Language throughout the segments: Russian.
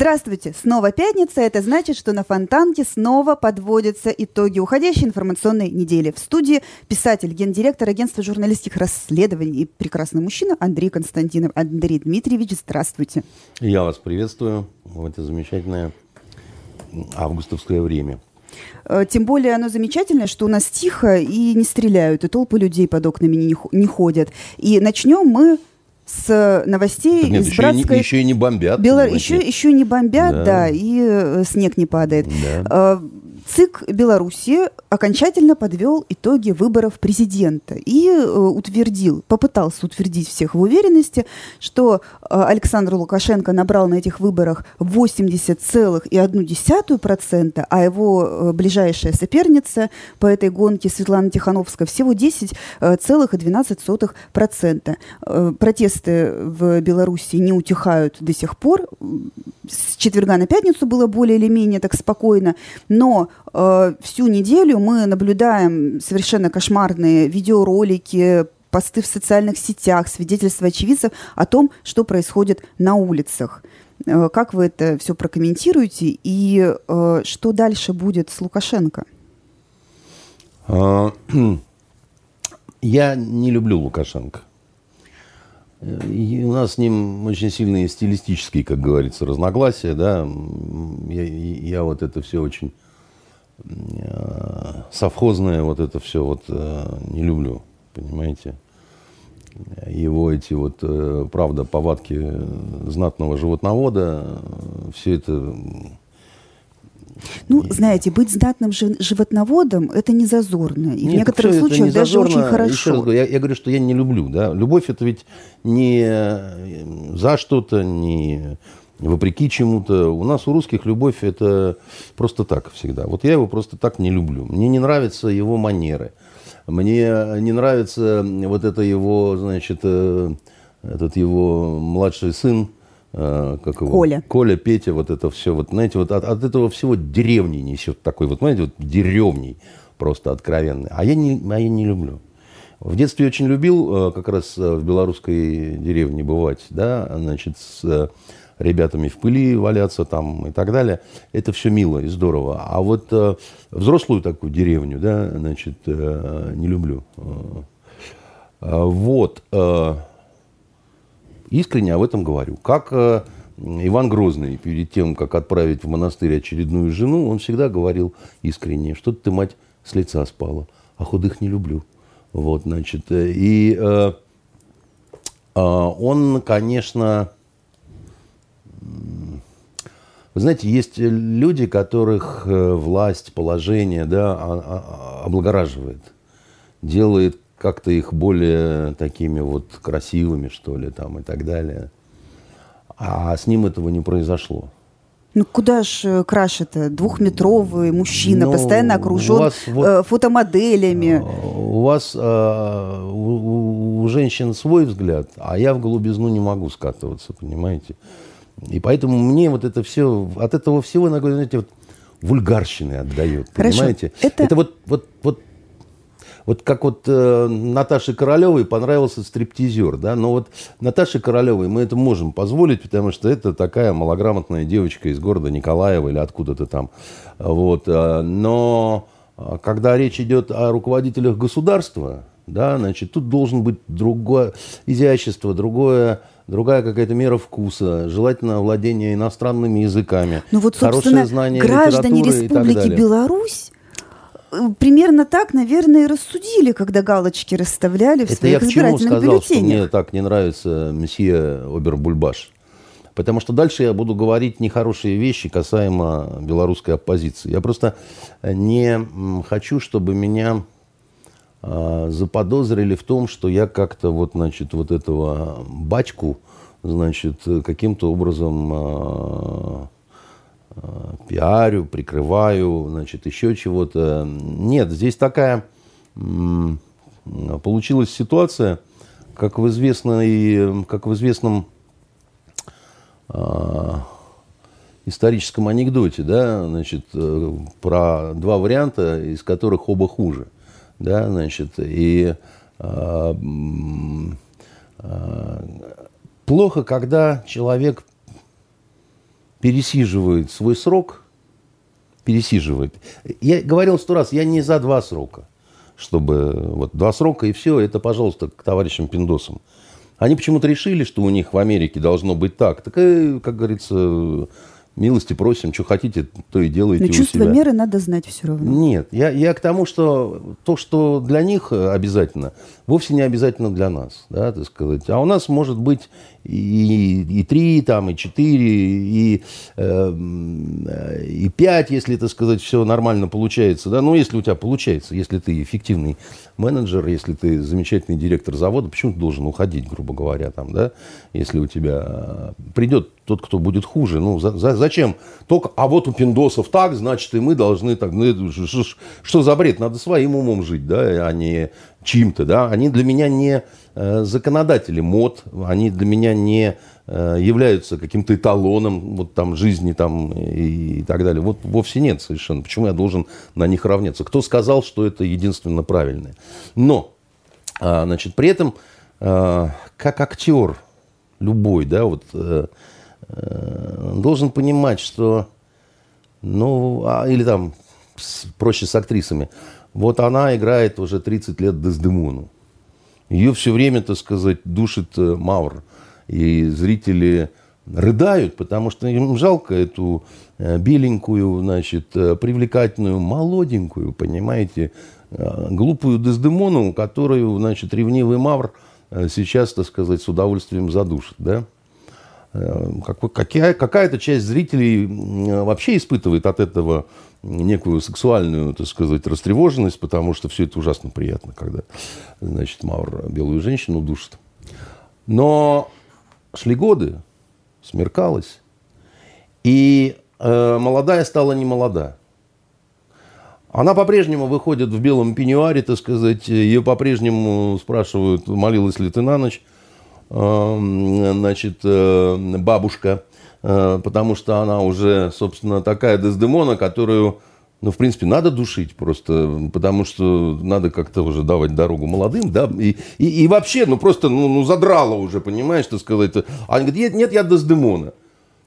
Здравствуйте! Снова пятница. Это значит, что на Фонтанке снова подводятся итоги уходящей информационной недели. В студии писатель, гендиректор агентства журналистских расследований и прекрасный мужчина Андрей Константинов. Андрей Дмитриевич, здравствуйте. Я вас приветствую в это замечательное августовское время. Э, тем более оно замечательное, что у нас тихо и не стреляют, и толпы людей под окнами не, не ходят. И начнем мы с новостей так нет, из еще, братской... и не, еще и не бомбят. Белор... Еще, еще не бомбят, да, да и э, снег не падает. Да. ЦИК Беларуси окончательно подвел итоги выборов президента и э, утвердил, попытался утвердить всех в уверенности, что э, Александр Лукашенко набрал на этих выборах 80,1%, а его э, ближайшая соперница по этой гонке Светлана Тихановская всего 10,12%. Э, э, протесты в Беларуси не утихают до сих пор. С четверга на пятницу было более или менее так спокойно, но всю неделю мы наблюдаем совершенно кошмарные видеоролики, посты в социальных сетях, свидетельства очевидцев о том, что происходит на улицах. Э, как вы это все прокомментируете и э, что дальше будет с Лукашенко? А, я не люблю Лукашенко. И у нас с ним очень сильные стилистические, как говорится, разногласия, да. Я, я вот это все очень э, совхозное, вот это все вот э, не люблю, понимаете. Его эти вот, э, правда, повадки знатного животновода, все это ну, знаете, быть знатным животноводом – это не зазорно. И Нет, в некоторых случаях даже зазорно. очень хорошо. Еще раз говорю, я, я говорю, что я не люблю. Да? Любовь – это ведь не э, за что-то, не вопреки чему-то. У нас у русских любовь – это просто так всегда. Вот я его просто так не люблю. Мне не нравятся его манеры. Мне не нравится вот это его, значит, э, этот его младший сын – Э, как его? Коля. Коля, Петя, вот это все, вот, знаете, вот от, от этого всего деревни несет такой, вот, знаете, вот деревней просто откровенный. А я не, а я не люблю. В детстве очень любил э, как раз в белорусской деревне бывать, да, значит, с ребятами в пыли валяться там и так далее. Это все мило и здорово. А вот взрослую такую деревню, да, значит, не люблю. Вот. Искренне об этом говорю. Как э, Иван Грозный, перед тем, как отправить в монастырь очередную жену, он всегда говорил искренне, что ты, мать, с лица спала, а худых не люблю. Вот, значит, э, и э, э, он, конечно, вы знаете, есть люди, которых э, власть, положение, да, а, а, облагораживает, делает как-то их более такими вот красивыми, что ли, там и так далее. А с ним этого не произошло. Ну куда ж э, краше-то? Двухметровый мужчина, Но ну, постоянно окружен вот, э, фотомоделями. Э, у вас у, у женщин свой взгляд, а я в голубизну не могу скатываться, понимаете? И поэтому мне вот это все, от этого всего, знаете, вот вульгарщины отдает, Хорошо. понимаете? Это... это вот, вот, вот вот как вот э, Наташе Королевой понравился стриптизер, да, но вот Наташе Королевой мы это можем позволить, потому что это такая малограмотная девочка из города Николаева или откуда-то там, вот, э, но э, когда речь идет о руководителях государства, да, значит, тут должен быть другое изящество, другое другая какая-то мера вкуса, желательно владение иностранными языками, ну вот, хорошее знание граждане Республики Беларусь примерно так, наверное, и рассудили, когда галочки расставляли в Это своих я к чему сказал, что мне так не нравится месье Обербульбаш? Потому что дальше я буду говорить нехорошие вещи касаемо белорусской оппозиции. Я просто не хочу, чтобы меня э, заподозрили в том, что я как-то вот, значит, вот этого бачку, значит, каким-то образом э, Э, пиарю, прикрываю, значит, еще чего-то. Нет, здесь такая получилась ситуация, как в, известной, как в известном историческом анекдоте, да, значит, э, про два варианта, из которых оба хуже, да, значит, и э, э, плохо, когда человек пересиживает свой срок, пересиживает. Я говорил сто раз, я не за два срока, чтобы вот два срока и все, это, пожалуйста, к товарищам Пиндосам. Они почему-то решили, что у них в Америке должно быть так. Так, как говорится, милости просим, что хотите, то и делайте Но чувство себя. меры надо знать все равно. Нет, я, я к тому, что то, что для них обязательно, вовсе не обязательно для нас, да, так сказать. А у нас может быть и, и три, там, и четыре, и, э, и пять, если, так сказать, все нормально получается. Да? Ну, если у тебя получается, если ты эффективный менеджер, если ты замечательный директор завода, почему ты должен уходить, грубо говоря, там, да? Если у тебя придет тот, кто будет хуже. Ну, за, за, зачем? Только, а вот у пиндосов так, значит, и мы должны так. Ну, что, что за бред? Надо своим умом жить, да, а не чьим-то, да. Они для меня не Э, законодатели мод, они для меня не э, являются каким-то эталоном вот там жизни там и, и так далее. Вот вовсе нет совершенно. Почему я должен на них равняться? Кто сказал, что это единственно правильное? Но, а, значит, при этом э, как актер любой, да, вот должен понимать, что, ну, а, или там проще с актрисами, вот она играет уже 30 лет Дездемону. Ее все время, так сказать, душит э, Мавр. И зрители рыдают, потому что им жалко эту э, беленькую, значит, э, привлекательную, молоденькую, понимаете, глупую Дездемону, которую, значит, ревнивый Мавр сейчас, так сказать, с удовольствием задушит, да? Какая, какая-то часть зрителей вообще испытывает от этого некую сексуальную, так сказать, растревоженность, потому что все это ужасно приятно, когда, значит, Маур белую женщину душит. Но шли годы, смеркалось, и э, молодая стала не молода. Она по-прежнему выходит в белом пеньюаре, так сказать, ее по-прежнему спрашивают, молилась ли ты на ночь, э, значит, э, бабушка – Э, потому что она уже, собственно, такая Дездемона, которую, ну, в принципе, надо душить просто, потому что надо как-то уже давать дорогу молодым, да, и, и, и вообще, ну, просто, ну, ну, задрала уже, понимаешь, так сказать. А они говорят, нет, нет, я Дездемона.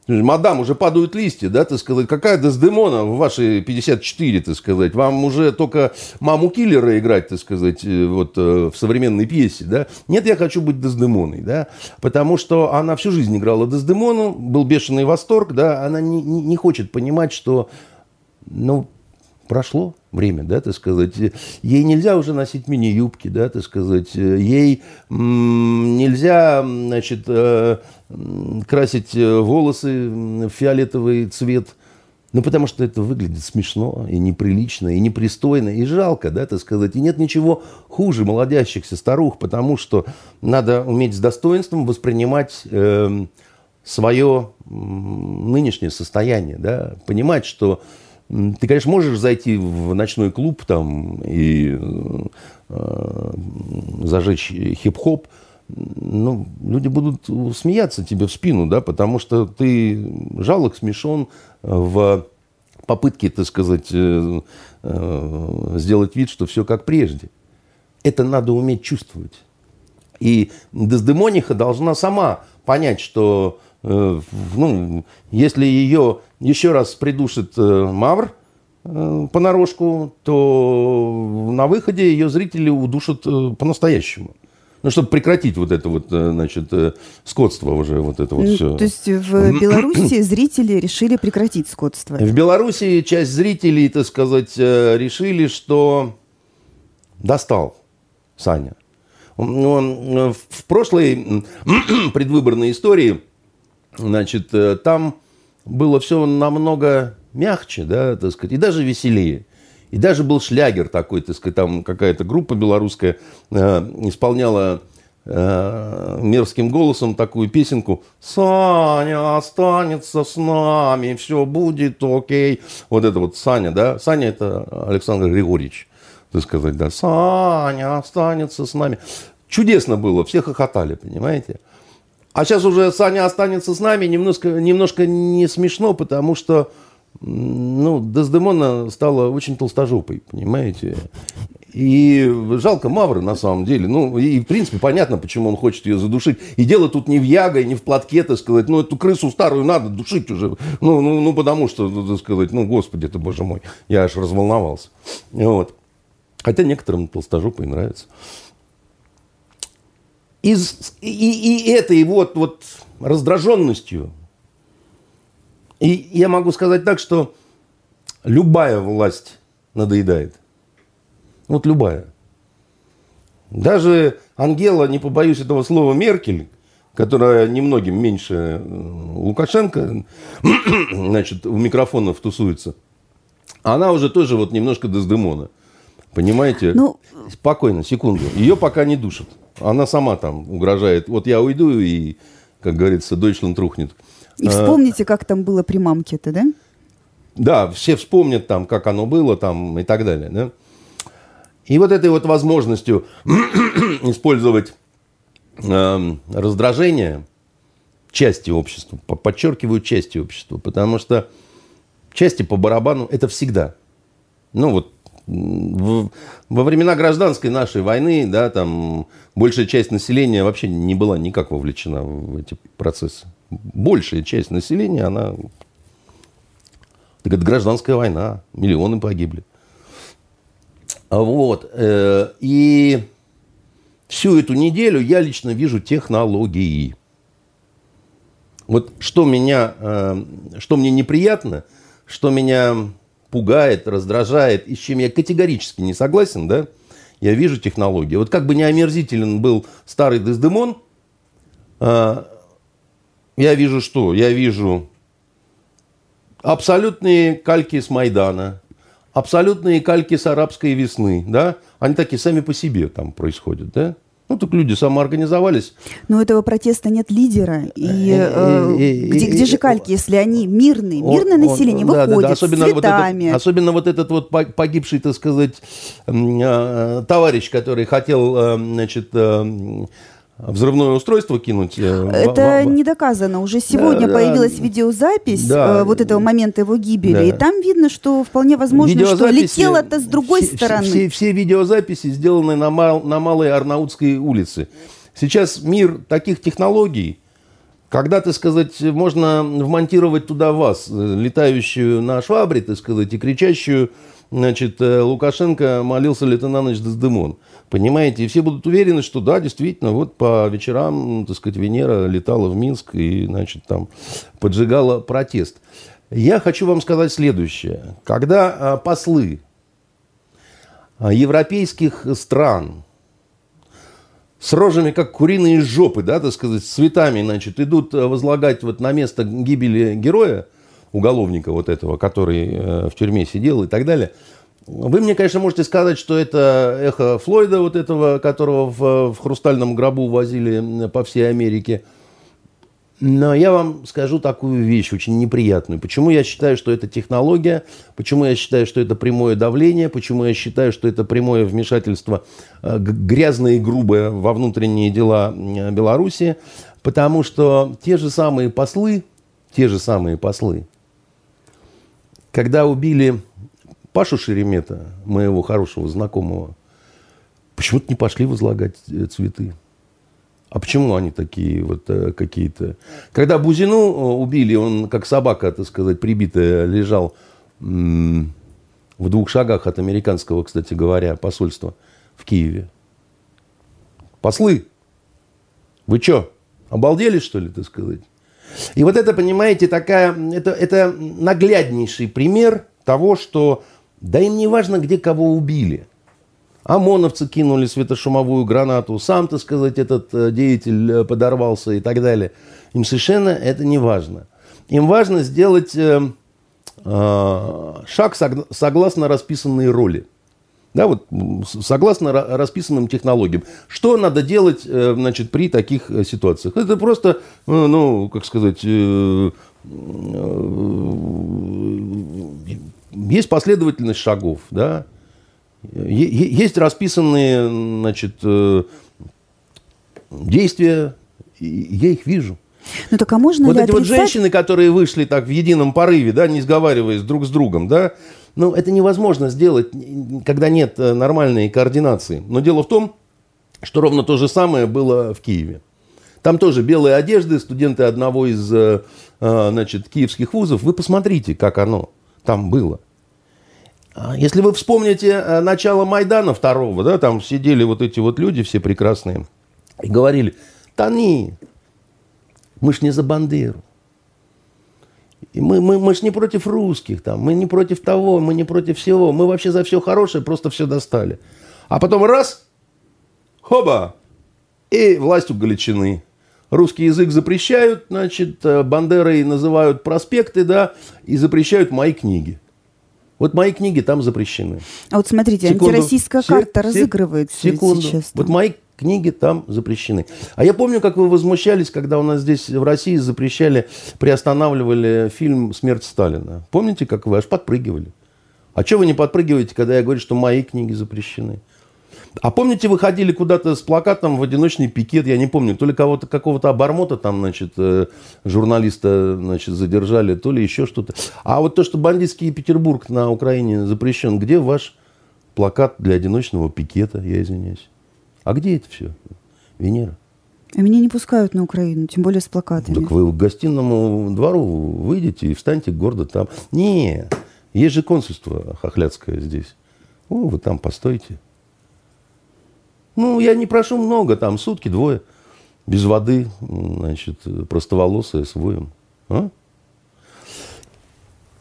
Мадам, уже падают листья, да, ты сказать, какая Дездемона в вашей 54, ты сказать, вам уже только маму киллера играть, ты сказать, э, вот э, в современной пьесе, да. Нет, я хочу быть Дездемоной, да, потому что она всю жизнь играла Дездемону, был бешеный восторг, да, она не, не, не хочет понимать, что, ну, прошло время, да, так сказать. Ей нельзя уже носить мини-юбки, да, так сказать. Ей нельзя, значит, э, красить волосы в фиолетовый цвет, ну, потому что это выглядит смешно и неприлично, и непристойно, и жалко, да, так сказать. И нет ничего хуже молодящихся старух, потому что надо уметь с достоинством воспринимать э, свое нынешнее состояние, да, понимать, что ты, конечно, можешь зайти в ночной клуб там и э, зажечь хип-хоп, ну, люди будут смеяться тебе в спину, да, потому что ты жалок, смешон в попытке, так сказать, э, э, сделать вид, что все как прежде. Это надо уметь чувствовать. И Дездемониха должна сама понять, что Э, ну, если ее еще раз придушит э, Мавр э, понарошку, то на выходе ее зрители удушат по-настоящему. Ну, чтобы прекратить вот это вот, значит, скотство уже, вот это вот все. То есть в Беларуси зрители решили прекратить скотство? В Беларуси часть зрителей, так сказать, решили, что достал Саня. В прошлой предвыборной истории значит, э, там было все намного мягче, да, так сказать, и даже веселее. И даже был шлягер такой, так сказать, там какая-то группа белорусская э, исполняла э, мерзким голосом такую песенку «Саня останется с нами, все будет окей». Вот это вот Саня, да? Саня – это Александр Григорьевич, так сказать, да. «Саня останется с нами». Чудесно было, все хохотали, понимаете? А сейчас уже Саня останется с нами, немножко, немножко не смешно, потому что ну, Дездемона стала очень толстожопой, понимаете? И жалко Мавры, на самом деле. Ну, и, в принципе, понятно, почему он хочет ее задушить. И дело тут не в Яго, не в платке, так сказать. Ну, эту крысу старую надо душить уже. Ну, ну, ну потому что, так сказать, ну, господи ты, боже мой, я аж разволновался. Вот. Хотя некоторым толстожопой нравится. И, и, и этой вот, вот раздраженностью, и я могу сказать так, что любая власть надоедает. Вот любая. Даже Ангела, не побоюсь этого слова, Меркель, которая немногим меньше Лукашенко, значит, у микрофонов тусуется, она уже тоже вот немножко Дездемона. Понимаете? Ну... Спокойно, секунду. Ее пока не душат. Она сама там угрожает. Вот я уйду и, как говорится, Дойчланд рухнет. И вспомните, как там было при мамке-то, да? Да, все вспомнят там, как оно было там и так далее, да? И вот этой вот возможностью использовать э, раздражение части общества, подчеркиваю части общества, потому что части по барабану это всегда. Ну вот в, во времена гражданской нашей войны, да, там большая часть населения вообще не была никак вовлечена в эти процессы. Большая часть населения, она... Так это гражданская война, миллионы погибли. Вот. Э, и всю эту неделю я лично вижу технологии. Вот что меня, э, что мне неприятно, что меня пугает, раздражает, и с чем я категорически не согласен, да, я вижу технологии. Вот как бы не омерзителен был старый Дездемон, э, я вижу что? Я вижу абсолютные кальки с Майдана, абсолютные кальки с арабской весны, да, они такие сами по себе там происходят, да. Ну, так люди самоорганизовались. Но у этого протеста нет лидера. И э, э, где, где же кальки, если они мирные? Мирное он, население он, выходит да, да, да. Особенно с цветами. Вот этот, особенно вот этот вот погибший, так сказать, э, товарищ, который хотел, значит, взрывное устройство кинуть. Э, Это в, в... не доказано. Уже сегодня да, появилась видеозапись да, э, вот этого момента его гибели, да. и там видно, что вполне возможно, что летело-то с другой все, стороны. Все, все, видеозаписи сделаны на, мал, на Малой Арнаутской улице. Сейчас мир таких технологий, когда, так сказать, можно вмонтировать туда вас, э, летающую на швабре, так сказать, и кричащую, значит, Лукашенко молился ли ты на ночь Дездемон. Понимаете? И все будут уверены, что да, действительно, вот по вечерам, так сказать, Венера летала в Минск и, значит, там поджигала протест. Я хочу вам сказать следующее. Когда а, послы а, европейских стран с рожами, как куриные жопы, да, так сказать, с цветами, значит, идут а, возлагать вот на место гибели героя, уголовника вот этого, который э, в тюрьме сидел и так далее – вы мне, конечно, можете сказать, что это эхо Флойда, вот этого, которого в, в хрустальном гробу возили по всей Америке. Но я вам скажу такую вещь, очень неприятную. Почему я считаю, что это технология, почему я считаю, что это прямое давление, почему я считаю, что это прямое вмешательство э, грязное и грубое во внутренние дела э, Беларуси. Потому что те же самые послы, те же самые послы, когда убили Пашу Шеремета, моего хорошего знакомого, почему-то не пошли возлагать э, цветы. А почему они такие вот э, какие-то? Когда Бузину э, убили, он как собака, так сказать, прибитая, лежал в двух шагах от американского, кстати говоря, посольства в Киеве. Послы, вы что, обалдели, что ли, так сказать? И вот это, понимаете, такая, это, это нагляднейший пример того, что да им не важно, где кого убили. ОМОНовцы кинули светошумовую гранату, сам, так сказать, этот э, деятель э, подорвался и так далее. Им совершенно это не важно. Им важно сделать э, э, шаг сог, согласно расписанной роли. Да, вот согласно расписанным технологиям. Что надо делать э, значит, при таких э, ситуациях? Это просто, ну, как сказать, есть последовательность шагов, да, есть расписанные, значит, э, действия, я их вижу. Ну так а можно вот ли эти отрицать... вот женщины, которые вышли так в едином порыве, да, не сговариваясь друг с другом, да, ну это невозможно сделать, когда нет э, нормальной координации. Но дело в том, что ровно то же самое было в Киеве. Там тоже белые одежды, студенты одного из э, э, значит, киевских вузов. Вы посмотрите, как оно там было. А если вы вспомните начало Майдана второго, да, там сидели вот эти вот люди все прекрасные и говорили, да не, мы ж не за Бандеру. И мы, мы, мы ж не против русских, там, мы не против того, мы не против всего. Мы вообще за все хорошее, просто все достали. А потом раз, хоба, и власть у Галичины. Русский язык запрещают, значит, э, Бандерой называют проспекты, да, и запрещают мои книги. Вот мои книги там запрещены. А вот смотрите, Секунду. антироссийская карта Се- разыгрывается секунду. сейчас. Вот мои книги там запрещены. А я помню, как вы возмущались, когда у нас здесь в России запрещали, приостанавливали фильм «Смерть Сталина». Помните, как вы аж подпрыгивали? А что вы не подпрыгиваете, когда я говорю, что мои книги запрещены? А помните, вы ходили куда-то с плакатом в одиночный пикет, я не помню, то ли кого-то, какого-то обормота там, значит, э, журналиста, значит, задержали, то ли еще что-то. А вот то, что бандитский Петербург на Украине запрещен, где ваш плакат для одиночного пикета, я извиняюсь? А где это все? Венера. А меня не пускают на Украину, тем более с плакатами. Так вы к гостиному двору выйдете и встаньте гордо там. Не, есть же консульство хохлядское здесь. О, вы там постойте. Ну, я не прошу много, там сутки, двое. Без воды, значит, простоволосые с воем. А?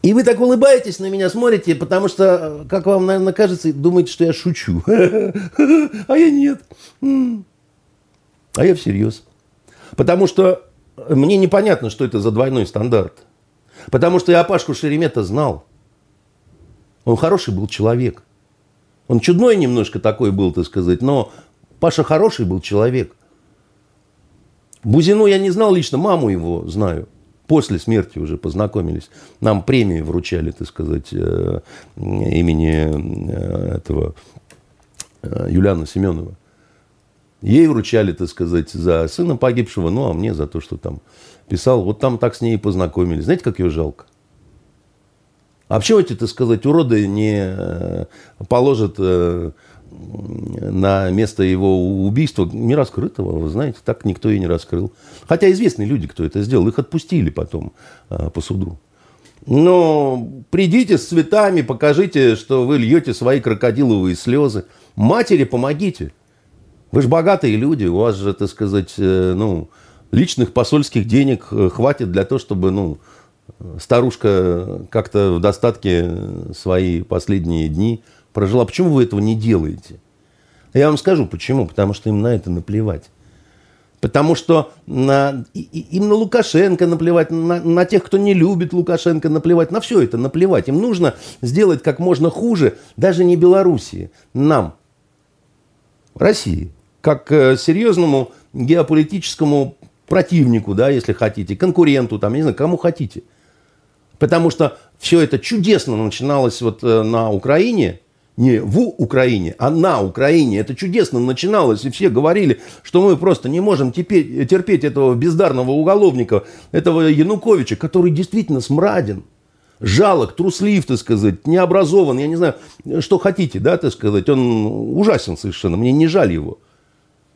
И вы так улыбаетесь на меня, смотрите, потому что, как вам, наверное, кажется, думаете, что я шучу. А я нет. А я всерьез. Потому что мне непонятно, что это за двойной стандарт. Потому что я Пашку Шеремета знал. Он хороший был человек. Он чудной немножко такой был, так сказать, но Паша хороший был человек. Бузину я не знал лично, маму его знаю после смерти уже познакомились. Нам премии вручали, так сказать, э, имени э, этого э, Юлиана Семенова. Ей вручали, так сказать, за сына погибшего, ну, а мне за то, что там писал. Вот там так с ней и познакомились. Знаете, как ее жалко? А почему эти, так сказать, уроды не положат на место его убийства не раскрытого, вы знаете, так никто и не раскрыл. Хотя известные люди, кто это сделал, их отпустили потом а, по суду. Но придите с цветами, покажите, что вы льете свои крокодиловые слезы. Матери помогите. Вы же богатые люди, у вас же, так сказать, э, ну, личных посольских денег э, хватит для того, чтобы, ну, старушка как-то в достатке свои последние дни прожила. Почему вы этого не делаете? Я вам скажу почему. Потому что им на это наплевать. Потому что на, им на Лукашенко наплевать, на, на тех, кто не любит Лукашенко наплевать, на все это наплевать. Им нужно сделать как можно хуже, даже не Белоруссии, нам, России, как э, серьезному геополитическому противнику, да, если хотите, конкуренту, там, не знаю, кому хотите. Потому что все это чудесно начиналось вот э, на Украине, не в Украине, а на Украине. Это чудесно начиналось, и все говорили, что мы просто не можем теперь терпеть этого бездарного уголовника, этого Януковича, который действительно смраден, жалок, труслив, так сказать, необразован, я не знаю, что хотите, да, так сказать, он ужасен совершенно, мне не жаль его.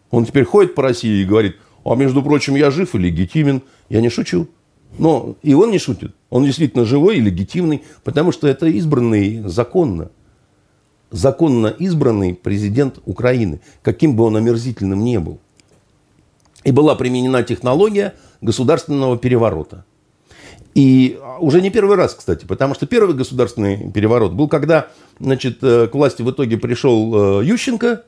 Он теперь ходит по России и говорит, а между прочим, я жив и легитимен. Я не шучу. Но и он не шутит. Он действительно живой и легитимный, потому что это избранный законно законно избранный президент Украины, каким бы он омерзительным ни был. И была применена технология государственного переворота. И уже не первый раз, кстати, потому что первый государственный переворот был, когда значит, э, к власти в итоге пришел э, Ющенко,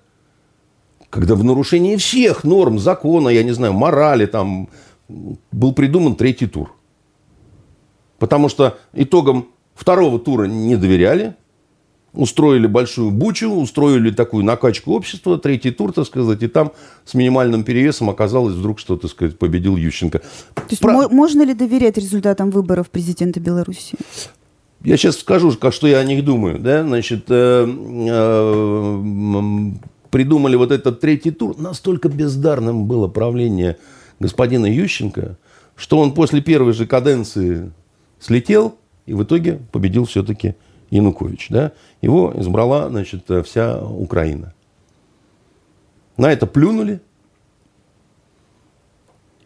когда в нарушении всех норм закона, я не знаю, морали, там, был придуман третий тур. Потому что итогом второго тура не доверяли, устроили большую бучу, устроили такую накачку общества, третий тур, так сказать, и там с минимальным перевесом оказалось вдруг, что, так сказать, победил Ющенко. То есть Про... можно ли доверять результатам выборов президента Беларуси? Я сейчас скажу, что я о них думаю. Да? Значит, э, э, придумали вот этот третий тур. Настолько бездарным было правление господина Ющенко, что он после первой же каденции слетел и в итоге победил все-таки Янукович. Да? Его избрала значит, вся Украина. На это плюнули.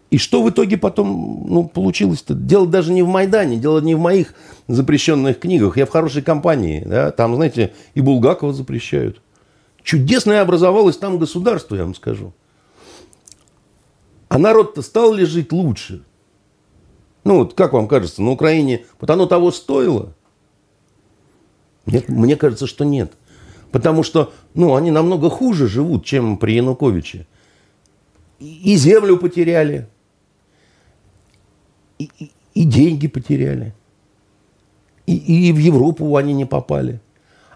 И что в итоге потом ну, получилось-то? Дело даже не в Майдане, дело не в моих запрещенных книгах. Я в хорошей компании. Да? Там, знаете, и Булгакова запрещают. Чудесное образовалось там государство, я вам скажу. А народ-то стал ли жить лучше? Ну, вот как вам кажется, на Украине, вот оно того стоило? Нет, мне кажется, что нет. Потому что, ну, они намного хуже живут, чем при Януковиче. И землю потеряли, и, и, и деньги потеряли. И, и в Европу они не попали.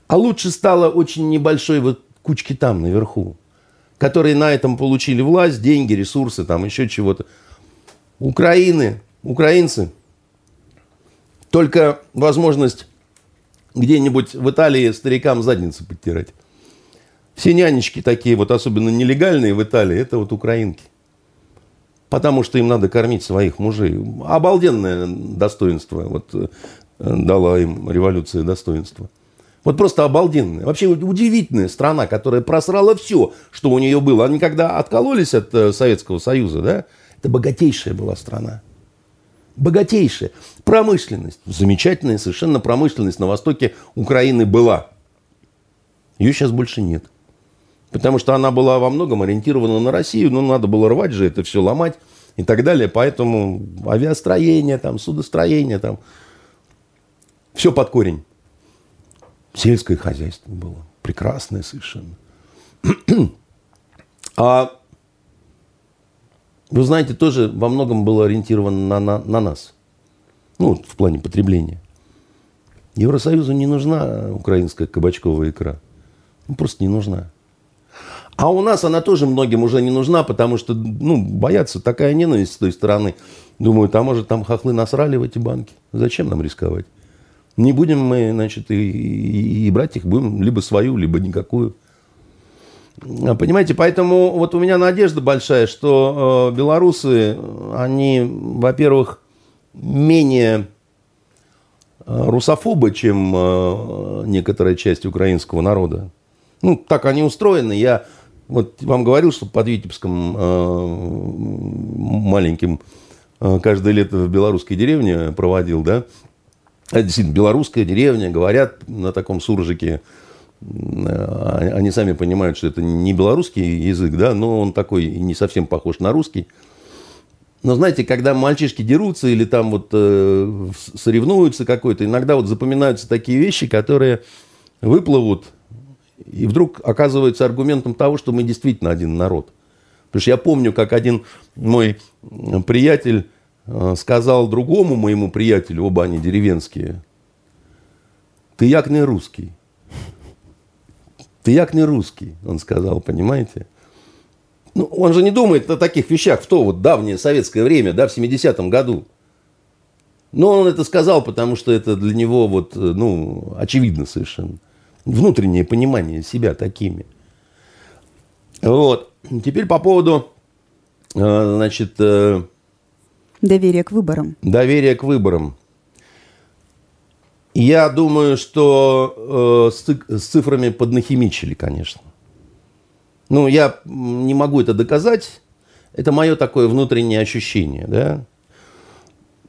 А лучше стало очень небольшой вот кучки там, наверху, которые на этом получили власть, деньги, ресурсы, там еще чего-то. Украины, украинцы, только возможность где-нибудь в Италии старикам задницы подтирать. Все нянечки такие, вот особенно нелегальные в Италии, это вот украинки. Потому что им надо кормить своих мужей. Обалденное достоинство вот, э, дала им революция достоинства. Вот просто обалденная. Вообще удивительная страна, которая просрала все, что у нее было. Они когда откололись от э, Советского Союза, да, это богатейшая была страна. Богатейшая. Промышленность. Замечательная совершенно промышленность на востоке Украины была. Ее сейчас больше нет. Потому что она была во многом ориентирована на Россию, но надо было рвать же это все, ломать и так далее. Поэтому авиастроение, там, судостроение, там, все под корень. Сельское хозяйство было прекрасное совершенно. А вы знаете, тоже во многом было ориентировано на, на, на нас. Ну, в плане потребления. Евросоюзу не нужна украинская кабачковая икра. Ну, просто не нужна. А у нас она тоже многим уже не нужна, потому что, ну, боятся такая ненависть с той стороны. Думают, а может там хохлы насрали в эти банки? Зачем нам рисковать? Не будем мы, значит, и, и, и брать их будем либо свою, либо никакую. А, понимаете, поэтому вот у меня надежда большая, что э, белорусы, они, во-первых, менее э, русофобы, чем э, некоторая часть украинского народа. Ну, так они устроены. Я вот вам говорил, что под Витебском маленьким каждое лето в белорусской деревне проводил, да. Это действительно белорусская деревня, говорят на таком суржике. Э, они сами понимают, что это не белорусский язык, да, но он такой не совсем похож на русский. Но знаете, когда мальчишки дерутся или там вот э, соревнуются какой-то, иногда вот запоминаются такие вещи, которые выплывут и вдруг оказывается аргументом того, что мы действительно один народ. Потому что я помню, как один мой приятель э, сказал другому моему приятелю, оба они деревенские, ты як не русский. Ты як не русский, он сказал, понимаете? Ну, он же не думает о таких вещах в то вот давнее советское время, да, в 70-м году. Но он это сказал, потому что это для него вот, э, ну, очевидно совершенно внутреннее понимание себя такими. Вот. Теперь по поводу, э, значит... Э, доверия к выборам. Доверия к выборам. Я думаю, что э, с цифрами поднахимичили, конечно. Ну, я не могу это доказать. Это мое такое внутреннее ощущение, да.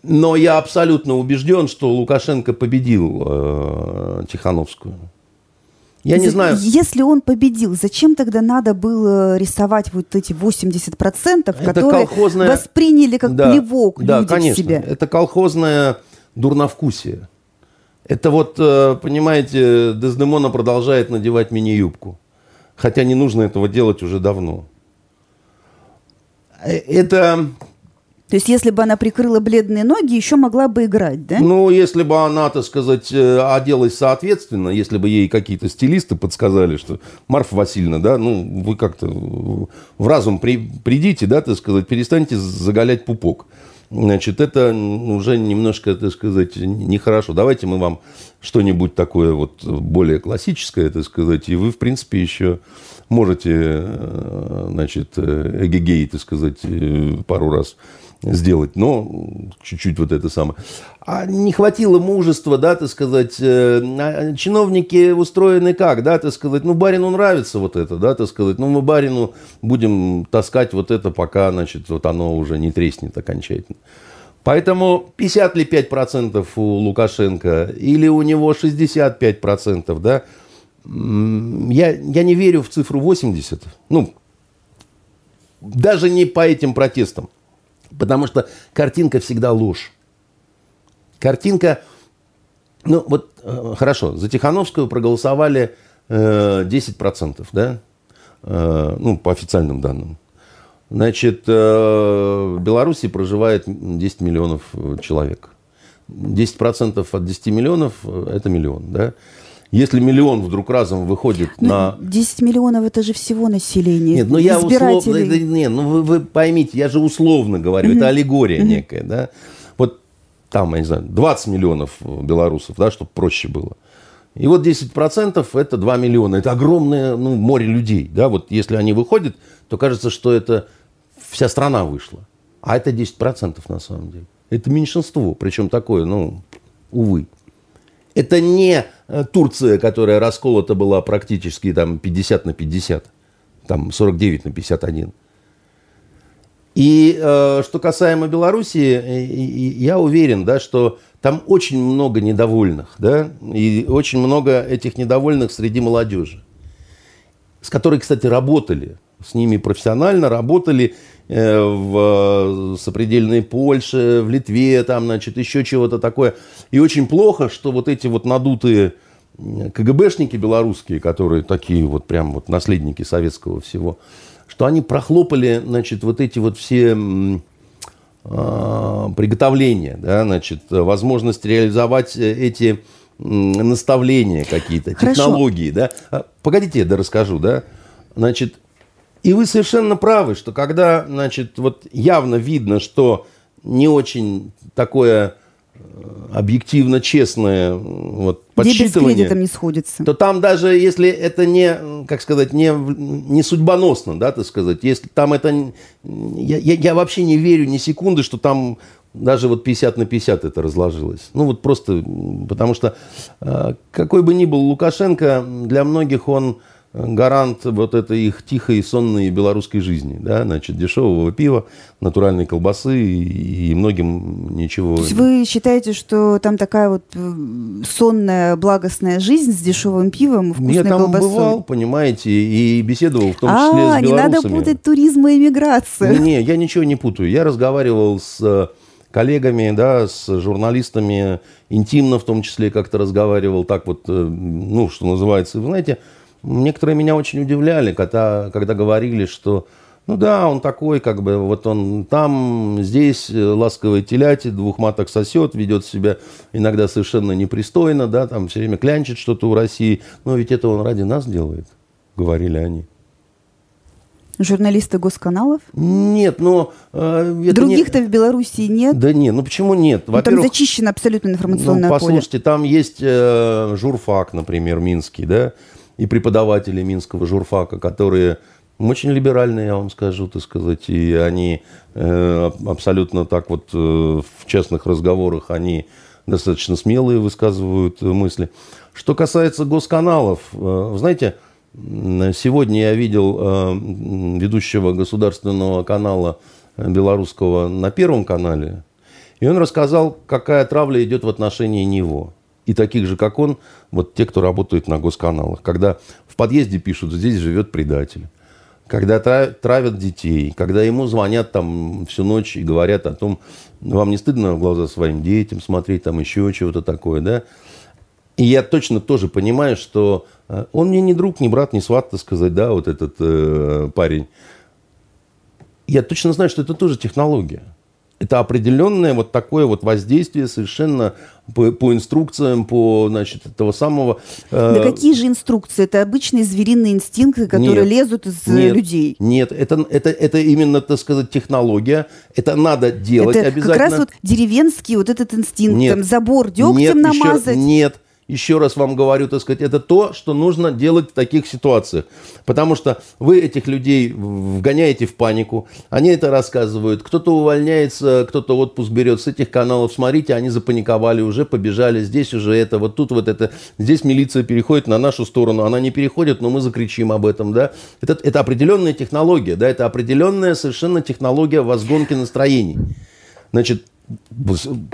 Но я абсолютно убежден, что Лукашенко победил э, Тихановскую. Я не знаю. Если он победил, зачем тогда надо было рисовать вот эти 80%, это которые колхозная... восприняли как да, плевок да, люди конечно. в себя? Это колхозное дурновкусие. Это вот, э, понимаете, Дездемона продолжает надевать мини-юбку. Хотя не нужно этого делать уже давно. Э, это то есть, если бы она прикрыла бледные ноги, еще могла бы играть, да? Ну, если бы она, так сказать, э, оделась соответственно, если бы ей какие-то стилисты подсказали, что Марфа Васильевна, да, ну, вы как-то в разум при, придите, да, так сказать, перестаньте заголять пупок. Значит, это уже немножко, так сказать, нехорошо. Давайте мы вам что-нибудь такое вот более классическое, так сказать, и вы, в принципе, еще можете, э, значит, э, эгегей, так сказать, э, пару раз сделать, но чуть-чуть вот это самое. А не хватило мужества, да, так сказать, а чиновники устроены как, да, так сказать, ну, барину нравится вот это, да, так сказать, ну, мы барину будем таскать вот это, пока, значит, вот оно уже не треснет окончательно. Поэтому 50 ли 5% у Лукашенко или у него 65%, да, я, я не верю в цифру 80. Ну, даже не по этим протестам. Потому что картинка всегда ложь. Картинка... Ну, вот, э, хорошо, за Тихановскую проголосовали э, 10%, да? Э, ну, по официальным данным. Значит, э, в Беларуси проживает 10 миллионов человек. 10% от 10 миллионов – это миллион, да? Если миллион вдруг разом выходит ну, на... 10 миллионов это же всего население. Нет, ну я условно... Нет, ну вы, вы поймите, я же условно говорю, это аллегория некая, да? Вот там, я не знаю, 20 миллионов белорусов, да, чтобы проще было. И вот 10% это 2 миллиона. Это огромное ну, море людей. Да? Вот если они выходят, то кажется, что это вся страна вышла. А это 10% на самом деле. Это меньшинство. Причем такое, ну, увы. Это не э, Турция, которая расколота была практически там 50 на 50, там 49 на 51. И э, что касаемо Белоруссии, э, я уверен, да, что там очень много недовольных, да, и очень много этих недовольных среди молодежи, с которой, кстати, работали, с ними профессионально работали Э, в сопредельной Польше, в Литве, там, значит, еще чего-то такое. И очень плохо, что вот эти вот надутые КГБшники белорусские, которые такие вот прям вот наследники советского всего, что они прохлопали, значит, вот эти вот все э, приготовления, да, значит, возможность реализовать эти наставления какие-то, технологии, да. А, погодите, я да расскажу, да. Значит, и вы совершенно правы, что когда, значит, вот явно видно, что не очень такое э, объективно честное вот, подсчитывание, не сходится. то там даже если это не, как сказать, не, не судьбоносно, да, так сказать, если там это... Я, я, я вообще не верю ни секунды, что там даже вот 50 на 50 это разложилось. Ну вот просто потому что э, какой бы ни был Лукашенко, для многих он гарант вот этой их тихой, сонной белорусской жизни. Да? Значит, дешевого пива, натуральной колбасы и многим ничего... То есть вы считаете, что там такая вот э, сонная, благостная жизнь с дешевым пивом и вкусной Я там колбасой? бывал, понимаете, и беседовал в том числе а, с белорусами. не надо путать туризм и эмиграцию. Не, я ничего не путаю. Я разговаривал с э, коллегами, да, с журналистами, интимно в том числе как-то разговаривал, так вот, э, ну, что называется, вы знаете, Некоторые меня очень удивляли, когда, когда говорили, что ну да, он такой, как бы, вот он там, здесь э, ласковый теляти, двух маток сосет, ведет себя иногда совершенно непристойно, да, там все время клянчит что-то у России. Но ведь это он ради нас делает, говорили они. Журналисты госканалов? Нет, но... Э, Других-то не... в Белоруссии нет? Да нет, ну почему нет? Ну, там зачищено абсолютно информационное ну, послушайте, поле. там есть э, журфак, например, минский, да, и преподаватели Минского журфака, которые очень либеральные, я вам скажу, так сказать, и они э, абсолютно так вот э, в частных разговорах, они достаточно смелые высказывают мысли. Что касается госканалов, э, знаете, сегодня я видел э, ведущего государственного канала белорусского на Первом канале, и он рассказал, какая травля идет в отношении него и таких же, как он, вот те, кто работает на госканалах. Когда в подъезде пишут, здесь живет предатель. Когда травят детей, когда ему звонят там всю ночь и говорят о том, вам не стыдно в глаза своим детям смотреть, там еще чего-то такое, да? И я точно тоже понимаю, что э, он мне не друг, не брат, не сват, так сказать, да, вот этот э, парень. Я точно знаю, что это тоже технология это определенное вот такое вот воздействие совершенно по, по инструкциям, по, значит, этого самого... Э... Да какие же инструкции? Это обычные звериные инстинкты, которые нет, лезут из э, нет, людей. Нет, это, это, это именно, так сказать, технология. Это надо делать это обязательно. как раз вот деревенский вот этот инстинкт. Нет, там забор дегтем нет, намазать. Еще, нет, еще раз вам говорю, так сказать, это то, что нужно делать в таких ситуациях. Потому что вы этих людей вгоняете в панику, они это рассказывают, кто-то увольняется, кто-то отпуск берет с этих каналов, смотрите, они запаниковали, уже побежали, здесь уже это, вот тут вот это, здесь милиция переходит на нашу сторону, она не переходит, но мы закричим об этом, да. Это, это определенная технология, да, это определенная совершенно технология возгонки настроений. Значит,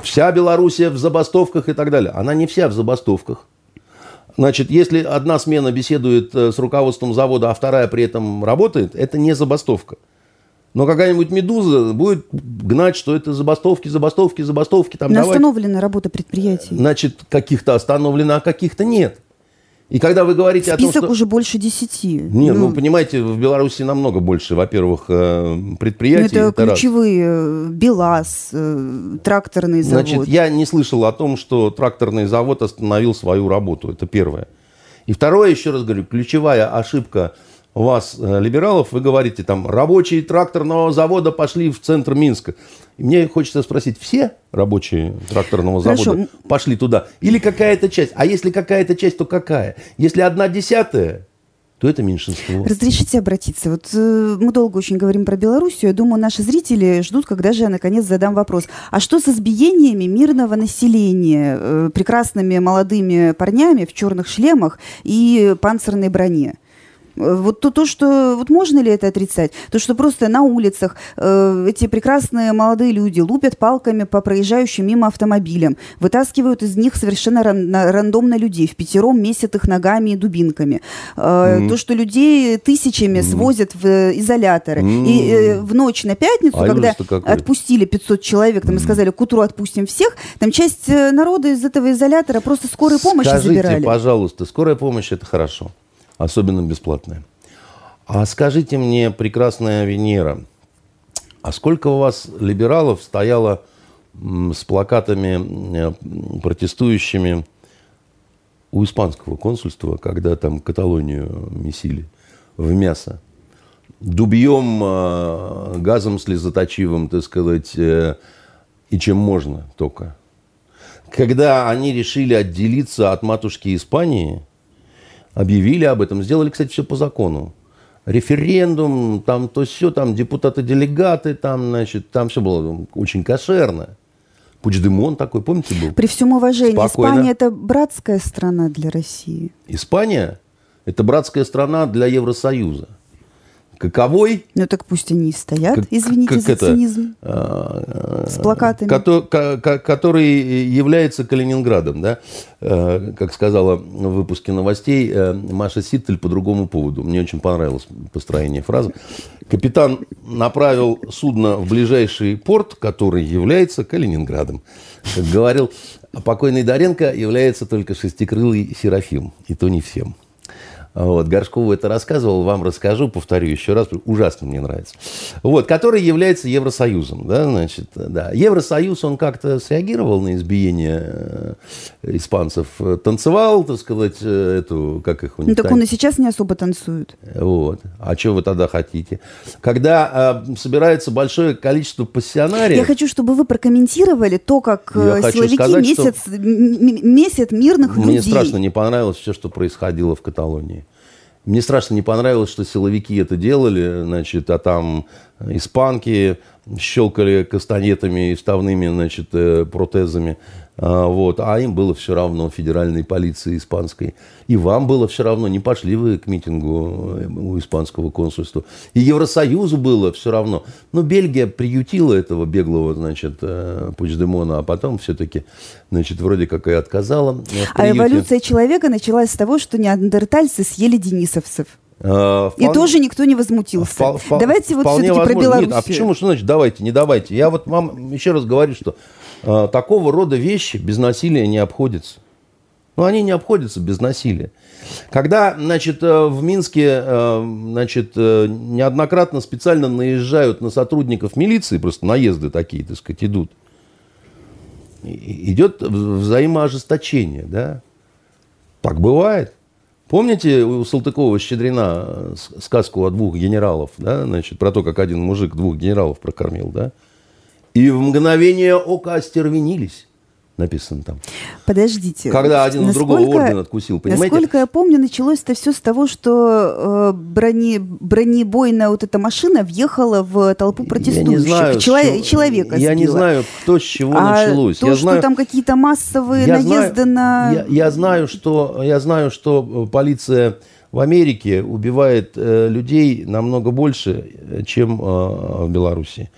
вся Белоруссия в забастовках и так далее. Она не вся в забастовках. Значит, если одна смена беседует э, с руководством завода, а вторая при этом работает, это не забастовка. Но какая-нибудь медуза будет гнать, что это забастовки, забастовки, забастовки. Там, Но остановлена работа предприятий. Значит, каких-то остановлено, а каких-то нет. И когда вы говорите Список о том, что... уже больше десяти. Нет, ну, ну, понимаете, в Беларуси намного больше, во-первых, э, предприятий. Ну, это, это ключевые, раз. Э, БелАЗ, э, тракторный завод. Значит, я не слышал о том, что тракторный завод остановил свою работу. Это первое. И второе, еще раз говорю, ключевая ошибка вас, либералов, вы говорите, там, рабочие тракторного завода пошли в центр Минска. И мне хочется спросить, все рабочие тракторного Хорошо. завода пошли туда? Или какая-то часть? А если какая-то часть, то какая? Если одна десятая, то это меньшинство. Разрешите обратиться. Вот э, мы долго очень говорим про Белоруссию. Я думаю, наши зрители ждут, когда же я наконец задам вопрос. А что с избиениями мирного населения э, прекрасными молодыми парнями в черных шлемах и панцирной броне? Вот то, то, что вот можно ли это отрицать? То, что просто на улицах э, эти прекрасные молодые люди лупят палками по проезжающим мимо автомобилям, вытаскивают из них совершенно ран, рандомно людей, в пятером месят их ногами и дубинками. Э, mm-hmm. То, что людей тысячами mm-hmm. свозят в э, изоляторы. Mm-hmm. И э, в ночь на пятницу, а когда отпустили 500 человек, там mm-hmm. и сказали, к утру отпустим всех, там часть э, народа из этого изолятора просто скорой помощи Скажите, забирали. пожалуйста, скорая помощь это хорошо особенно бесплатная. А скажите мне, прекрасная Венера, а сколько у вас либералов стояло с плакатами э, протестующими у испанского консульства, когда там Каталонию месили в мясо? Дубьем, э, газом слезоточивым, так сказать, э, и чем можно только. Когда они решили отделиться от матушки Испании – объявили об этом, сделали, кстати, все по закону. Референдум, там то все, там депутаты-делегаты, там, значит, там все было очень кошерно. Пучдемон такой, помните, был? При всем уважении, Спокойно. Испания – это братская страна для России. Испания – это братская страна для Евросоюза каковой. Ну так пусть они и стоят, как, извините как за это, цинизм. А, с плакатами. Который, который является Калининградом, да? А, как сказала в выпуске новостей э, Маша Ситтель по другому поводу. Мне очень понравилось построение фразы. Капитан направил судно в ближайший порт, который является Калининградом. Как говорил покойный Доренко, является только шестикрылый Серафим. И то не всем. Вот, Горшкову это рассказывал, вам расскажу, повторю еще раз, ужасно мне нравится. Вот, который является Евросоюзом, да, значит, да. Евросоюз, он как-то среагировал на избиение э, испанцев, танцевал, так сказать, э, эту, как их у них Ну, так он и сейчас не особо танцует. Вот. А что вы тогда хотите? Когда э, собирается большое количество пассионариев... Я хочу, чтобы вы прокомментировали то, как Я э, силовики сказать, месяц, что... месят мирных Мне людей. Мне страшно не понравилось все, что происходило в Каталонии. Мне страшно не понравилось, что силовики это делали, значит, а там испанки щелкали кастанетами и вставными, значит, э, протезами. А, вот, а им было все равно, федеральной полиции испанской. И вам было все равно, не пошли вы к митингу э, у испанского консульства. И Евросоюзу было все равно. Но Бельгия приютила этого беглого, значит, э, Пучдемона, а потом все-таки, значит, вроде как и отказала. А эволюция человека началась с того, что неандертальцы съели денисовцев. Вполне, и тоже никто не возмутился. Впол, давайте вот все-таки про Беларусь. а почему, что значит давайте, не давайте? Я вот вам еще раз говорю, что такого рода вещи без насилия не обходятся. Ну, они не обходятся без насилия. Когда, значит, э, в Минске, э, значит, э, неоднократно специально наезжают на сотрудников милиции, просто наезды такие, так сказать, идут, идет взаимоожесточение, да? Так бывает. Помните у Салтыкова-Щедрина сказку о двух генералов, да, значит, про то, как один мужик двух генералов прокормил, да? И в мгновение ока остервенились. написано там. Подождите. Когда один насколько, другого орден откусил, понимаете? Насколько я помню, началось это все с того, что э, брони, бронебойная вот эта машина въехала в толпу протестующих. Я не знаю, Чело- что, человека Я не знаю, кто с чего а началось. То, я что знаю, там какие-то массовые наезды знаю, на... Я, я, знаю, что, я знаю, что полиция в Америке убивает э, людей намного больше, э, чем э, в Беларуси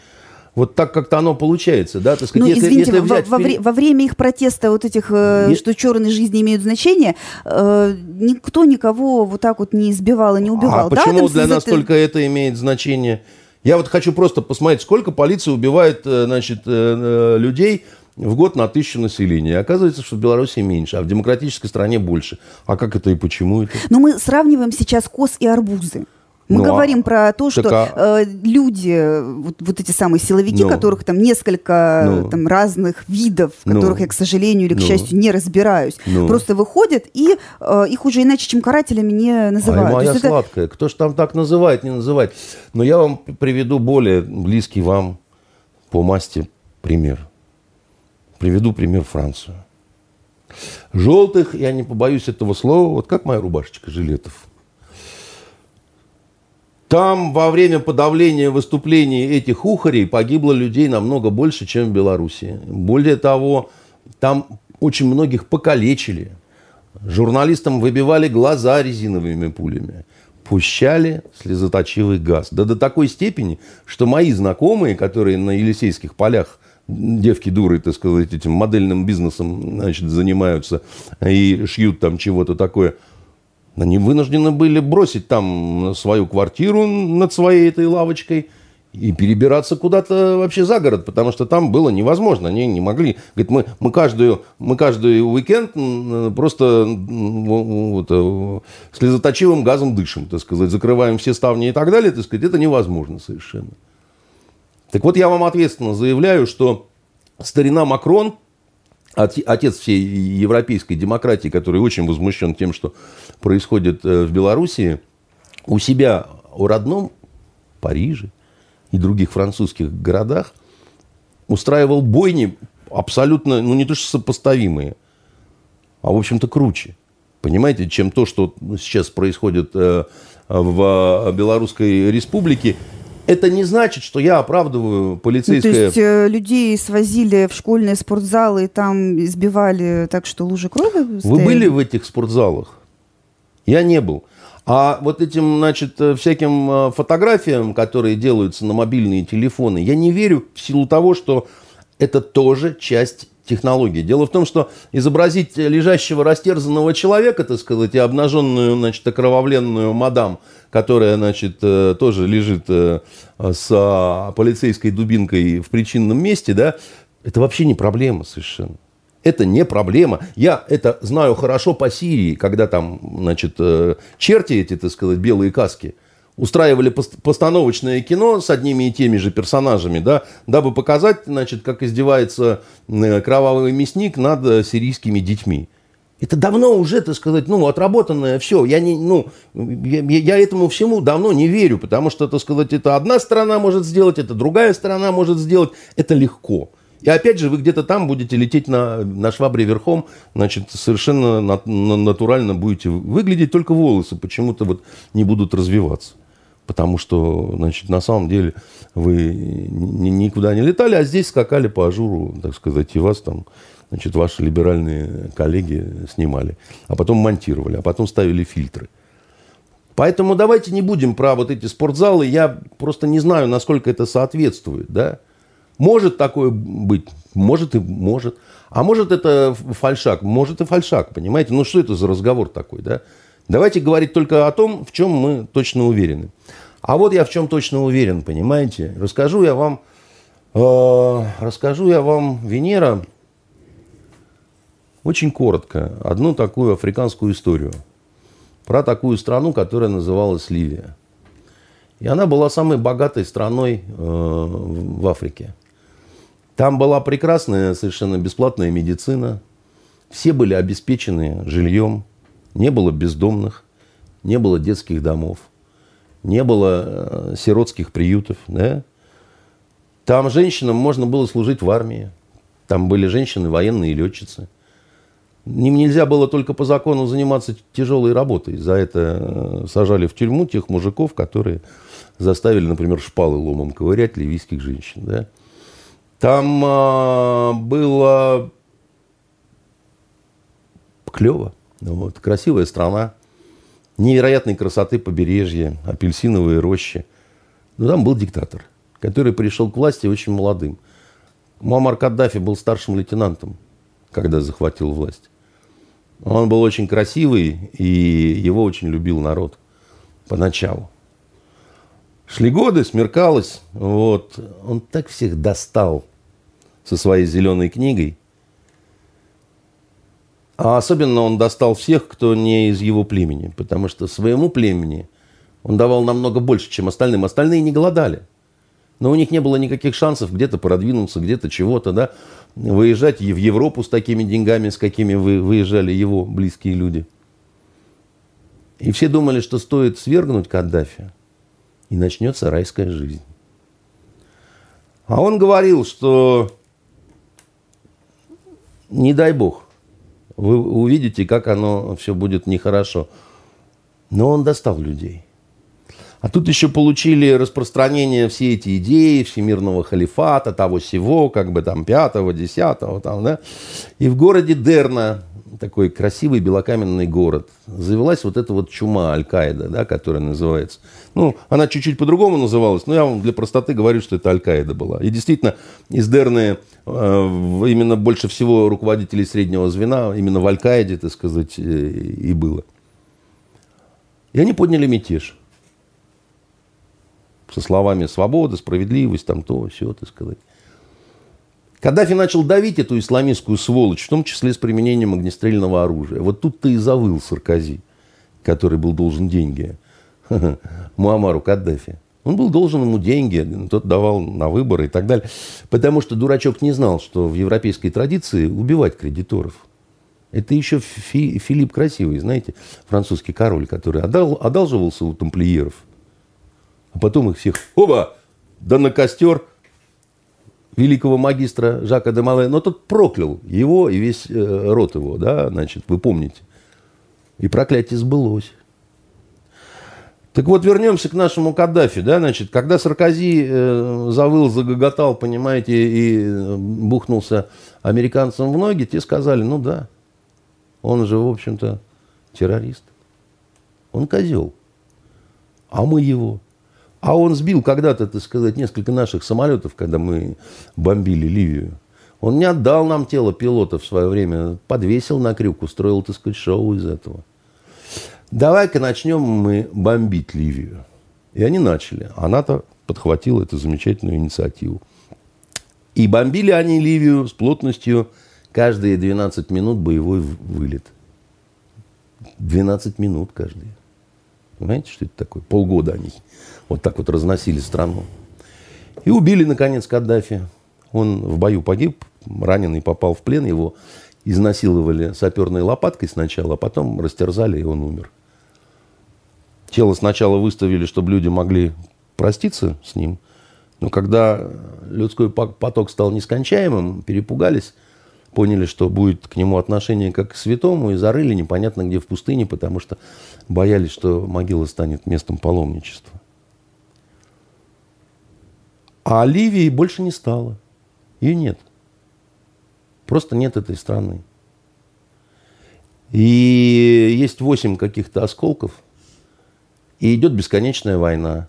вот так как-то оно получается, да, так сказать. Ну, если, извините, если взять во, во, во время их протеста вот этих, э, что черные жизни имеют значение, э, никто никого вот так вот не избивал и не убивал. А да, почему для нас это... только это имеет значение? Я вот хочу просто посмотреть, сколько полиция убивает, э, значит, э, э, людей в год на тысячу населения. оказывается, что в Беларуси меньше, а в демократической стране больше. А как это и почему это? Но мы сравниваем сейчас коз и арбузы. Мы ну, а говорим про то, что а... э, люди, вот, вот эти самые силовики, ну, которых там несколько ну, там, разных видов, ну, которых я, к сожалению или к ну, счастью, не разбираюсь, ну, просто выходят, и э, их уже иначе, чем карателями, не называют. Ай, моя это... сладкая, кто ж там так называет, не называет. Но я вам приведу более близкий вам по масти пример. Приведу пример Францию. Желтых, я не побоюсь этого слова, вот как моя рубашечка жилетов – там во время подавления выступлений этих ухарей погибло людей намного больше, чем в Беларуси. Более того, там очень многих покалечили. Журналистам выбивали глаза резиновыми пулями. Пущали слезоточивый газ. Да до такой степени, что мои знакомые, которые на Елисейских полях девки дуры, так сказать, этим модельным бизнесом значит, занимаются и шьют там чего-то такое – они вынуждены были бросить там свою квартиру над своей этой лавочкой и перебираться куда-то вообще за город, потому что там было невозможно. Они не могли. Говорит, мы, мы, каждую, мы каждый уикенд просто вот, э, слезоточивым газом дышим, так сказать, закрываем все ставни и так далее, так сказать, это невозможно совершенно. Так вот, я вам ответственно заявляю, что старина Макрон – отец всей европейской демократии, который очень возмущен тем, что происходит э, в Белоруссии, у себя у родном Париже и других французских городах устраивал бойни абсолютно, ну не то что сопоставимые, а в общем-то круче. Понимаете, чем то, что сейчас происходит э, в Белорусской республике это не значит, что я оправдываю полицейское... Ну, то есть э, людей свозили в школьные спортзалы и там избивали так, что лужи крови стояли? Вы были в этих спортзалах? Я не был. А вот этим, значит, э, всяким э, фотографиям, которые делаются на мобильные телефоны, я не верю в силу того, что это тоже часть технологии. Дело в том, что изобразить лежащего растерзанного человека, так сказать, и обнаженную, значит, окровавленную мадам, которая, значит, э, тоже лежит э, с а, полицейской дубинкой в причинном месте, да, это вообще не проблема совершенно. Это не проблема. Я это знаю хорошо по Сирии, когда там, значит, э, черти эти, так сказать, белые каски – устраивали постановочное кино с одними и теми же персонажами, да, дабы показать, значит, как издевается кровавый мясник над э, сирийскими детьми. Это давно уже, так сказать, ну, отработанное все. Я, не, ну, я, я этому всему давно не верю, потому что, так сказать, это одна сторона может сделать, это другая сторона может сделать. Это легко. И опять же, вы где-то там будете лететь на, на швабре верхом, значит, совершенно на, натурально будете выглядеть, только волосы почему-то вот не будут развиваться потому что, значит, на самом деле вы никуда не летали, а здесь скакали по ажуру, так сказать, и вас там, значит, ваши либеральные коллеги снимали, а потом монтировали, а потом ставили фильтры. Поэтому давайте не будем про вот эти спортзалы. Я просто не знаю, насколько это соответствует, да. Может такое быть, может и может. А может это фальшак, может и фальшак, понимаете? Ну что это за разговор такой, да? Давайте говорить только о том, в чем мы точно уверены. А вот я в чем точно уверен, понимаете? Расскажу я вам, э, расскажу я вам, Венера, очень коротко, одну такую африканскую историю. Про такую страну, которая называлась Ливия. И она была самой богатой страной э, в Африке. Там была прекрасная, совершенно бесплатная медицина. Все были обеспечены жильем. Не было бездомных, не было детских домов, не было э, сиротских приютов. Да? Там женщинам можно было служить в армии. Там были женщины, военные летчицы. Им нельзя было только по закону заниматься тяжелой работой. За это э, сажали в тюрьму тех мужиков, которые заставили, например, шпалы ломом ковырять ливийских женщин. Да? Там а, было клево. Вот, красивая страна, невероятной красоты побережья, апельсиновые рощи. Но там был диктатор, который пришел к власти очень молодым. Муаммар Каддафи был старшим лейтенантом, когда захватил власть. Он был очень красивый, и его очень любил народ поначалу. Шли годы, смеркалось. Вот. Он так всех достал со своей зеленой книгой. А особенно он достал всех, кто не из его племени. Потому что своему племени он давал намного больше, чем остальным. Остальные не голодали. Но у них не было никаких шансов где-то продвинуться, где-то чего-то, да, выезжать в Европу с такими деньгами, с какими вы, выезжали его близкие люди. И все думали, что стоит свергнуть Каддафи, и начнется райская жизнь. А он говорил, что не дай бог, вы увидите, как оно все будет нехорошо. Но он достал людей. А тут еще получили распространение все эти идеи всемирного халифата, того всего, как бы там пятого, десятого, там, да. И в городе Дерна, такой красивый белокаменный город, завелась вот эта вот чума Аль-Каида, да, которая называется. Ну, она чуть-чуть по-другому называлась, но я вам для простоты говорю, что это Аль-Каида была. И действительно, из Дерны э, именно больше всего руководителей среднего звена именно в Аль-Каиде, так сказать, э, и было. И они подняли мятеж со словами «свобода», «справедливость», там то, все, так сказать. Каддафи начал давить эту исламистскую сволочь, в том числе с применением огнестрельного оружия. Вот тут-то и завыл Саркози, который был должен деньги Муамару Каддафи. Он был должен ему деньги, тот давал на выборы и так далее. Потому что дурачок не знал, что в европейской традиции убивать кредиторов. Это еще Фи, Филипп Красивый, знаете, французский король, который одал, одалживался у тамплиеров – а потом их всех, оба, да на костер великого магистра Жака де Мале. Но тот проклял его и весь э, род его, да, значит, вы помните. И проклятие сбылось. Так вот, вернемся к нашему Каддафи, да, значит, когда Саркози э, завыл, загоготал, понимаете, и э, бухнулся американцам в ноги, те сказали, ну да, он же, в общем-то, террорист. Он козел. А мы его. А он сбил когда-то, так сказать, несколько наших самолетов, когда мы бомбили Ливию. Он не отдал нам тело пилота в свое время, подвесил на крюк, устроил, так сказать, шоу из этого. Давай-ка начнем мы бомбить Ливию. И они начали. А НАТО подхватила эту замечательную инициативу. И бомбили они Ливию с плотностью каждые 12 минут боевой вылет. 12 минут каждые. Понимаете, что это такое? Полгода они вот так вот разносили страну. И убили, наконец, Каддафи. Он в бою погиб, раненый попал в плен, его изнасиловали саперной лопаткой сначала, а потом растерзали, и он умер. Тело сначала выставили, чтобы люди могли проститься с ним, но когда людской поток стал нескончаемым, перепугались, поняли, что будет к нему отношение как к святому, и зарыли непонятно где в пустыне, потому что боялись, что могила станет местом паломничества. А Ливии больше не стало. Ее нет. Просто нет этой страны. И есть восемь каких-то осколков, и идет бесконечная война.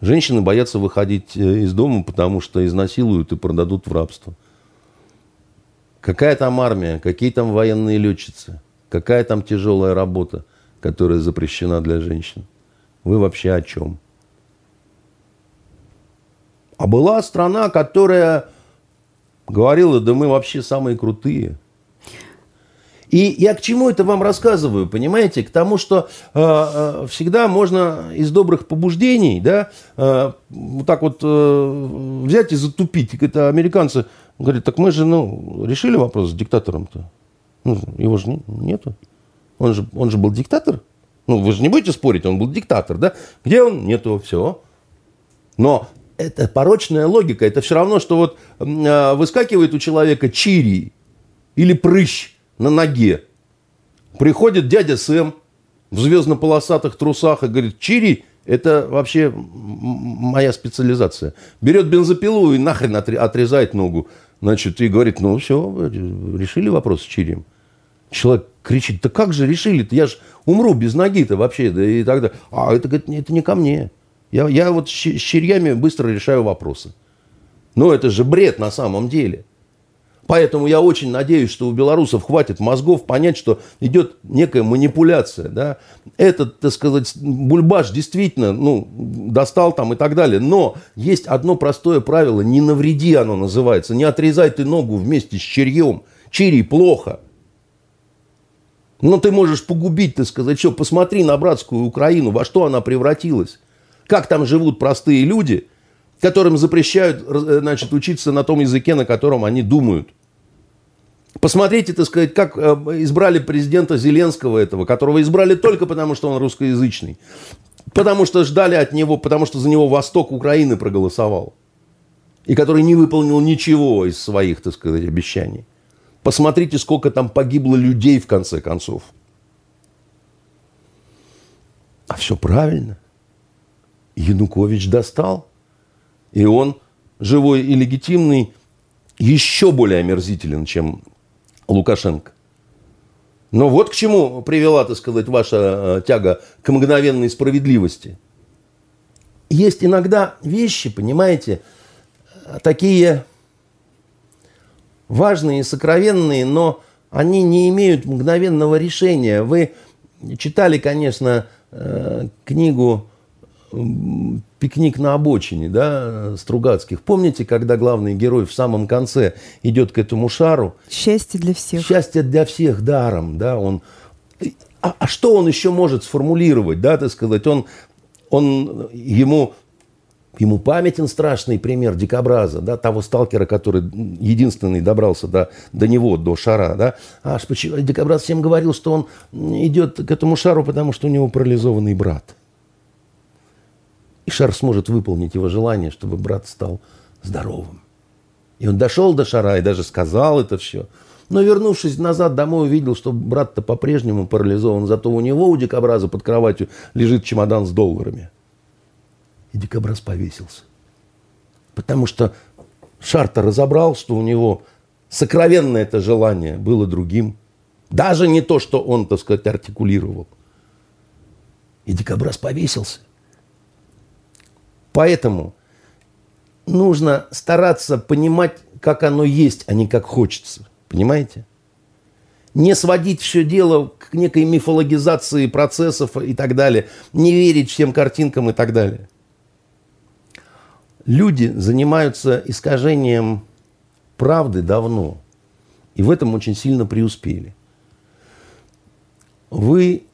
Женщины боятся выходить э, из дома, потому что изнасилуют и продадут в рабство. Какая там армия, какие там военные летчицы, какая там тяжелая работа, которая запрещена для женщин. Вы вообще о чем? А была страна, которая говорила, да мы вообще самые крутые. И я к чему это вам рассказываю, понимаете? К тому, что э, э, всегда можно из добрых побуждений, да, э, вот так вот э, взять и затупить. Это американцы говорят, так мы же, ну, решили вопрос с диктатором-то. Ну, его же нету. Он же, он же был диктатор. Ну, вы же не будете спорить, он был диктатор, да? Где он? Нету, все. Но это порочная логика. Это все равно, что вот э, выскакивает у человека чири или прыщ на ноге. Приходит дядя Сэм в звездно-полосатых трусах и говорит, чири – это вообще моя специализация. Берет бензопилу и нахрен отрезает ногу. Значит, и говорит, ну все, решили вопрос с чирием. Человек кричит, да как же решили-то? Я же умру без ноги-то вообще. Да, и тогда, а это, говорит, это не ко мне. Я, я вот с черьями быстро решаю вопросы. Но это же бред на самом деле. Поэтому я очень надеюсь, что у белорусов хватит мозгов понять, что идет некая манипуляция. Да? Этот, так сказать, бульбаш действительно ну, достал там и так далее. Но есть одно простое правило, не навреди оно называется. Не отрезай ты ногу вместе с черьем. Чирий плохо. Но ты можешь погубить, так сказать, что посмотри на братскую Украину, во что она превратилась. Как там живут простые люди, которым запрещают значит, учиться на том языке, на котором они думают. Посмотрите, так сказать, как э, избрали президента Зеленского этого, которого избрали только потому, что он русскоязычный. Потому что ждали от него, потому что за него Восток Украины проголосовал. И который не выполнил ничего из своих, так сказать, обещаний. Посмотрите, сколько там погибло людей в конце концов. А все правильно. Янукович достал. И он, живой и легитимный, еще более омерзителен, чем Лукашенко. Но вот к чему привела, так сказать, ваша э, тяга к мгновенной справедливости. Есть иногда вещи, понимаете, такие важные и сокровенные, но они не имеют мгновенного решения. Вы читали, конечно, э, книгу пикник на обочине, да, Стругацких. Помните, когда главный герой в самом конце идет к этому шару? Счастье для всех. Счастье для всех даром, да, он... А, а что он еще может сформулировать, да, так сказать? Он, он ему, ему памятен страшный пример дикобраза, да, того сталкера, который единственный добрался до, до него, до шара, да. А дикобраз всем говорил, что он идет к этому шару, потому что у него парализованный брат – и шар сможет выполнить его желание, чтобы брат стал здоровым. И он дошел до шара и даже сказал это все. Но вернувшись назад домой, увидел, что брат-то по-прежнему парализован, зато у него, у дикобраза, под кроватью лежит чемодан с долларами. И дикобраз повесился. Потому что Шар-то разобрал, что у него сокровенное это желание было другим. Даже не то, что он, так сказать, артикулировал. И дикобраз повесился. Поэтому нужно стараться понимать, как оно есть, а не как хочется. Понимаете? Не сводить все дело к некой мифологизации процессов и так далее. Не верить всем картинкам и так далее. Люди занимаются искажением правды давно. И в этом очень сильно преуспели. Вы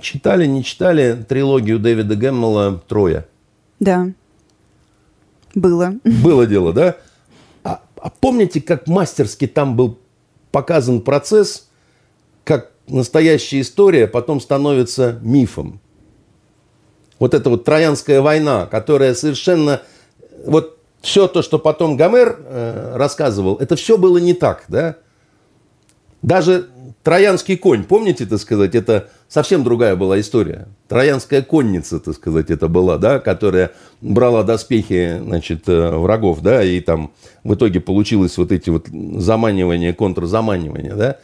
читали, не читали трилогию Дэвида Гэммела «Троя»? Да. Было. Было дело, да? А, а помните, как мастерски там был показан процесс, как настоящая история потом становится мифом? Вот эта вот Троянская война, которая совершенно... Вот все то, что потом Гомер э, рассказывал, это все было не так, да? Даже Троянский конь, помните, так сказать, это совсем другая была история. Троянская конница, так сказать, это была, да, которая брала доспехи, значит, э, врагов, да, и там в итоге получилось вот эти вот заманивания, контрзаманивания, да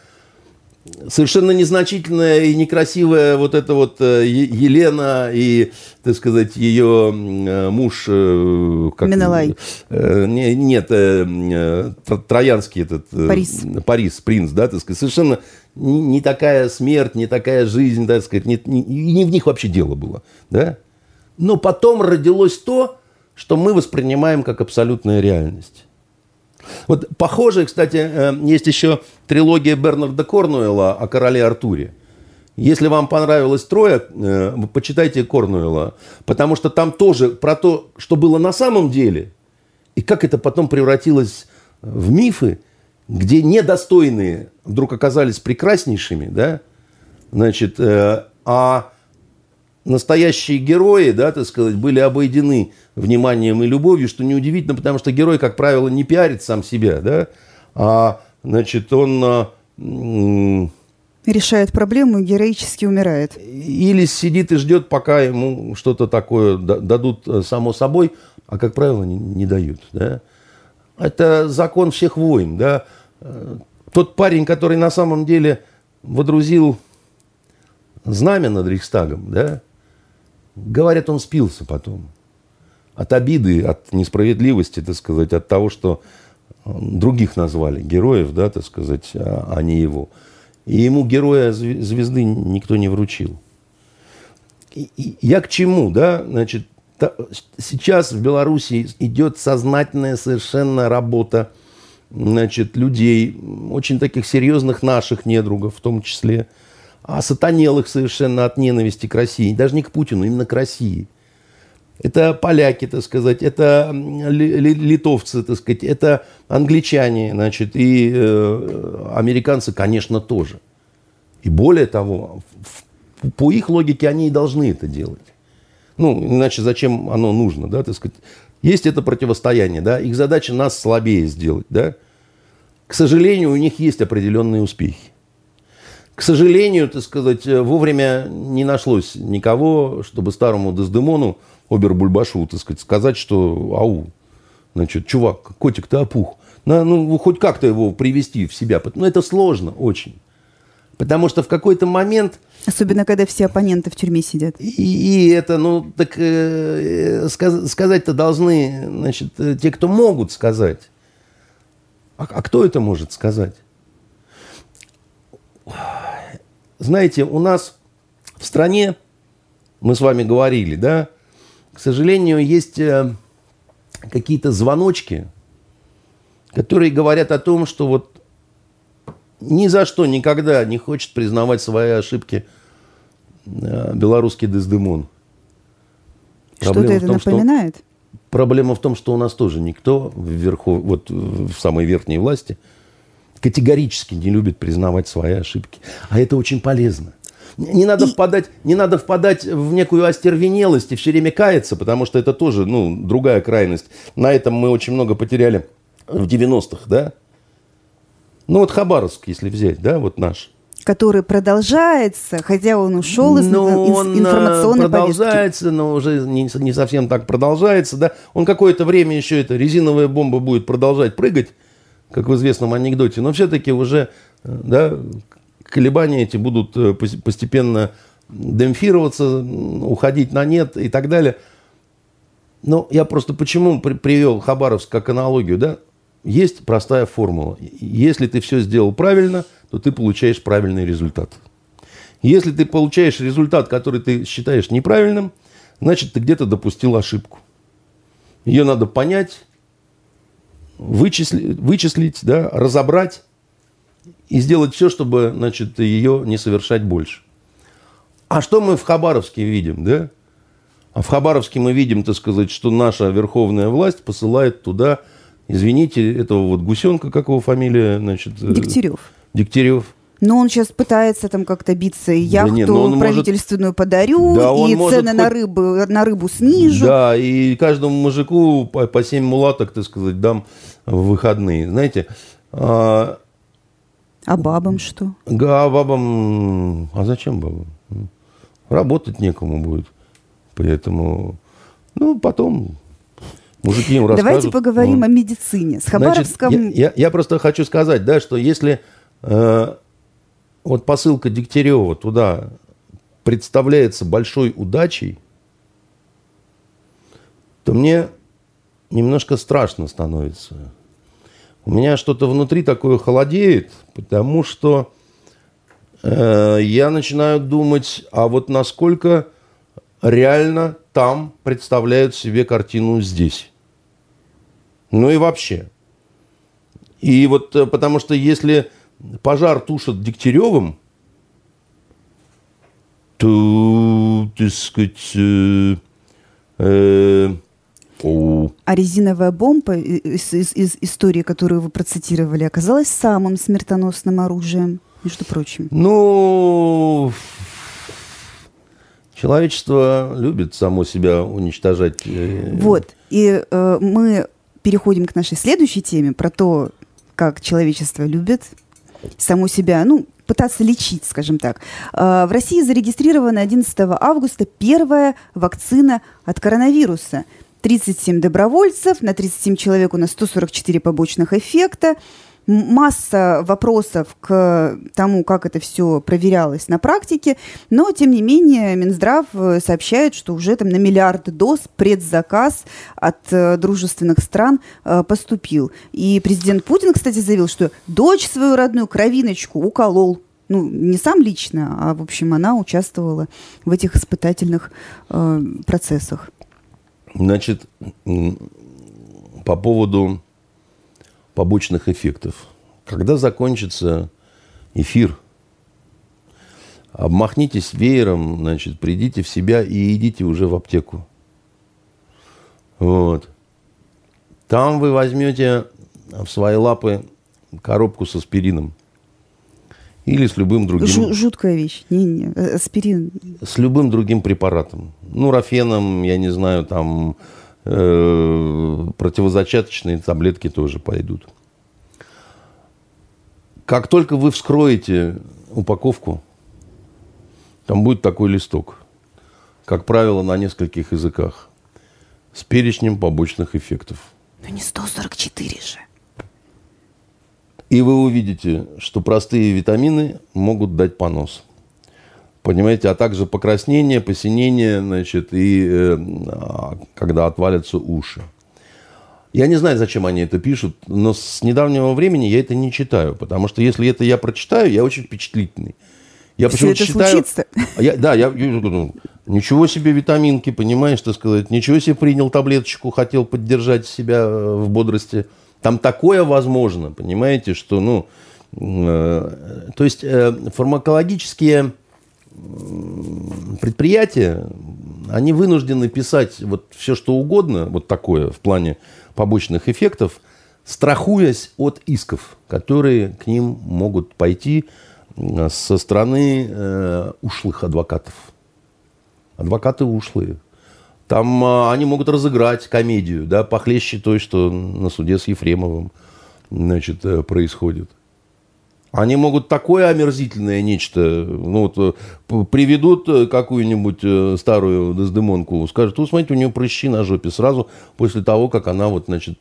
совершенно незначительная и некрасивая вот эта вот э, Елена и, так сказать, ее э, муж... Э, как, Менелай. Нет, Троянский этот... Парис. Парис, принц, да, так сказать, совершенно не такая смерть, не такая жизнь, так сказать, не, не, не в них вообще дело было, да. Но потом родилось то, что мы воспринимаем как абсолютная реальность. Вот похоже, кстати, э, есть еще трилогия Бернарда Корнуэлла о короле Артуре. Если вам понравилось трое, э, почитайте Корнуэлла, потому что там тоже про то, что было на самом деле, и как это потом превратилось в мифы, где недостойные вдруг оказались прекраснейшими, да, значит, э, а настоящие герои, да, так сказать, были обойдены вниманием и любовью, что неудивительно, потому что герой, как правило, не пиарит сам себя, да, а, значит, он... А, Решает проблему и героически умирает. Или сидит и ждет, пока ему что-то такое дадут э, само собой, а, как правило, не, не дают, да. Это закон всех войн, да. Э, тот парень, который на самом деле водрузил знамя над Рейхстагом, да, говорят, он спился потом. От обиды, от несправедливости, так сказать, от того, что других назвали героев, да, так сказать, а, а не его. И ему героя звезды никто не вручил. И, и я к чему, да, значит, та, сейчас в Беларуси идет сознательная совершенно работа, значит, людей, очень таких серьезных наших недругов в том числе, а сатанелых совершенно от ненависти к России, даже не к Путину, именно к России. Это поляки, так сказать, это литовцы, так сказать, это англичане, значит, и э, американцы, конечно, тоже. И более того, по их логике они и должны это делать. Ну, иначе зачем оно нужно, да, так сказать. Есть это противостояние, да, их задача нас слабее сделать, да. К сожалению, у них есть определенные успехи. К сожалению, так сказать, вовремя не нашлось никого, чтобы старому Дездемону, Обербульбашу, так сказать, сказать, что ау, значит, чувак, котик-то опух. На, ну, хоть как-то его привести в себя. Но это сложно очень. Потому что в какой-то момент... Особенно, когда все оппоненты в тюрьме сидят. И, и это, ну, так э, сказ, сказать-то должны, значит, те, кто могут сказать. А, а кто это может сказать? Знаете, у нас в стране, мы с вами говорили, да, к сожалению, есть э, какие-то звоночки, которые говорят о том, что вот ни за что никогда не хочет признавать свои ошибки э, белорусский Дездемон. Что-то это том, напоминает? Что, проблема в том, что у нас тоже никто вверху, вот в самой верхней власти – категорически не любит признавать свои ошибки. А это очень полезно. Не надо, и... впадать, не надо впадать в некую остервенелость и все время каяться, потому что это тоже ну, другая крайность. На этом мы очень много потеряли в 90-х, да? Ну вот Хабаровск, если взять, да, вот наш. Который продолжается, хотя он ушел из, но из он информационной продолжается, повестки. но уже не, не совсем так продолжается, да. Он какое-то время еще, эта резиновая бомба будет продолжать прыгать, как в известном анекдоте, но все-таки уже да, колебания эти будут э, постепенно демпфироваться, уходить на нет и так далее. Но я просто почему привел Хабаровск как аналогию, да? Есть простая формула. Если ты все сделал правильно, то ты получаешь правильный результат. Если ты получаешь результат, который ты считаешь неправильным, значит, ты где-то допустил ошибку. Ее надо понять, вычислить, вычислить да, разобрать и сделать все, чтобы значит, ее не совершать больше. А что мы в Хабаровске видим? Да? А в Хабаровске мы видим, так сказать, что наша верховная власть посылает туда, извините, этого вот гусенка, как его фамилия? Значит, э, Дегтярев. Дегтярев. Но он сейчас пытается там как-то биться, яхту да нет, правительственную может... подарю, да, и цены хоть... на, рыбу, на рыбу снижу. Да, и каждому мужику по, по 7 мулаток, так сказать, дам в выходные. Знаете, а, а бабам что? А бабам... А зачем бабам? Работать некому будет. Поэтому, ну, потом мужики им расскажут. Давайте поговорим ну, о медицине. С Хабаровском... Значит, я, я, я просто хочу сказать, да, что если э, вот посылка Дегтярева туда представляется большой удачей, то мне немножко страшно становится. У меня что-то внутри такое холодеет, потому что э, я начинаю думать, а вот насколько реально там представляют себе картину здесь. Ну и вообще. И вот э, потому что если пожар тушат Дегтяревым, то, так сказать, э, э, а резиновая бомба из, из, из истории, которую вы процитировали, оказалась самым смертоносным оружием, между прочим. Ну, Человечество любит само себя уничтожать. Э, вот. И э, мы переходим к нашей следующей теме про то, как человечество любит само себя, ну, пытаться лечить, скажем так. Э, в России зарегистрирована 11 августа первая вакцина от коронавируса. 37 добровольцев, на 37 человек у нас 144 побочных эффекта масса вопросов к тому, как это все проверялось на практике, но, тем не менее, Минздрав э, сообщает, что уже там на миллиард доз предзаказ от э, дружественных стран э, поступил. И президент Путин, кстати, заявил, что дочь свою родную кровиночку уколол ну, не сам лично, а, в общем, она участвовала в этих испытательных э, процессах. Значит, по поводу побочных эффектов. Когда закончится эфир, обмахнитесь веером, значит, придите в себя и идите уже в аптеку. Вот. Там вы возьмете в свои лапы коробку с аспирином. Или с любым другим... Жу- жуткая вещь. Не-не, э, аспирин. С любым другим препаратом. Ну, рафеном, я не знаю, там Э, противозачаточные таблетки тоже пойдут. Как только вы вскроете упаковку, там будет такой листок, как правило, на нескольких языках, с перечнем побочных эффектов. Но не 144 же. И вы увидите, что простые витамины могут дать понос. Понимаете, а также покраснение, посинение, значит, и э, а, когда отвалятся уши. Я не знаю, зачем они это пишут, но с недавнего времени я это не читаю, потому что если это я прочитаю, я очень впечатлительный. Я читаю, случится. Я, да, я, я ничего себе витаминки, понимаешь, так сказать, ничего себе принял таблеточку, хотел поддержать себя э, в бодрости. Там такое возможно, понимаете, что, ну, э, то есть э, фармакологические предприятия, они вынуждены писать вот все, что угодно, вот такое в плане побочных эффектов, страхуясь от исков, которые к ним могут пойти со стороны э, ушлых адвокатов. Адвокаты ушлые. Там э, они могут разыграть комедию, да, похлеще той, что на суде с Ефремовым значит, э, происходит. Они могут такое омерзительное нечто, ну вот, э, приведут э, какую-нибудь э, старую Дездемонку, скажут, вы смотрите, у нее прыщи на жопе сразу после того, как она вот, значит,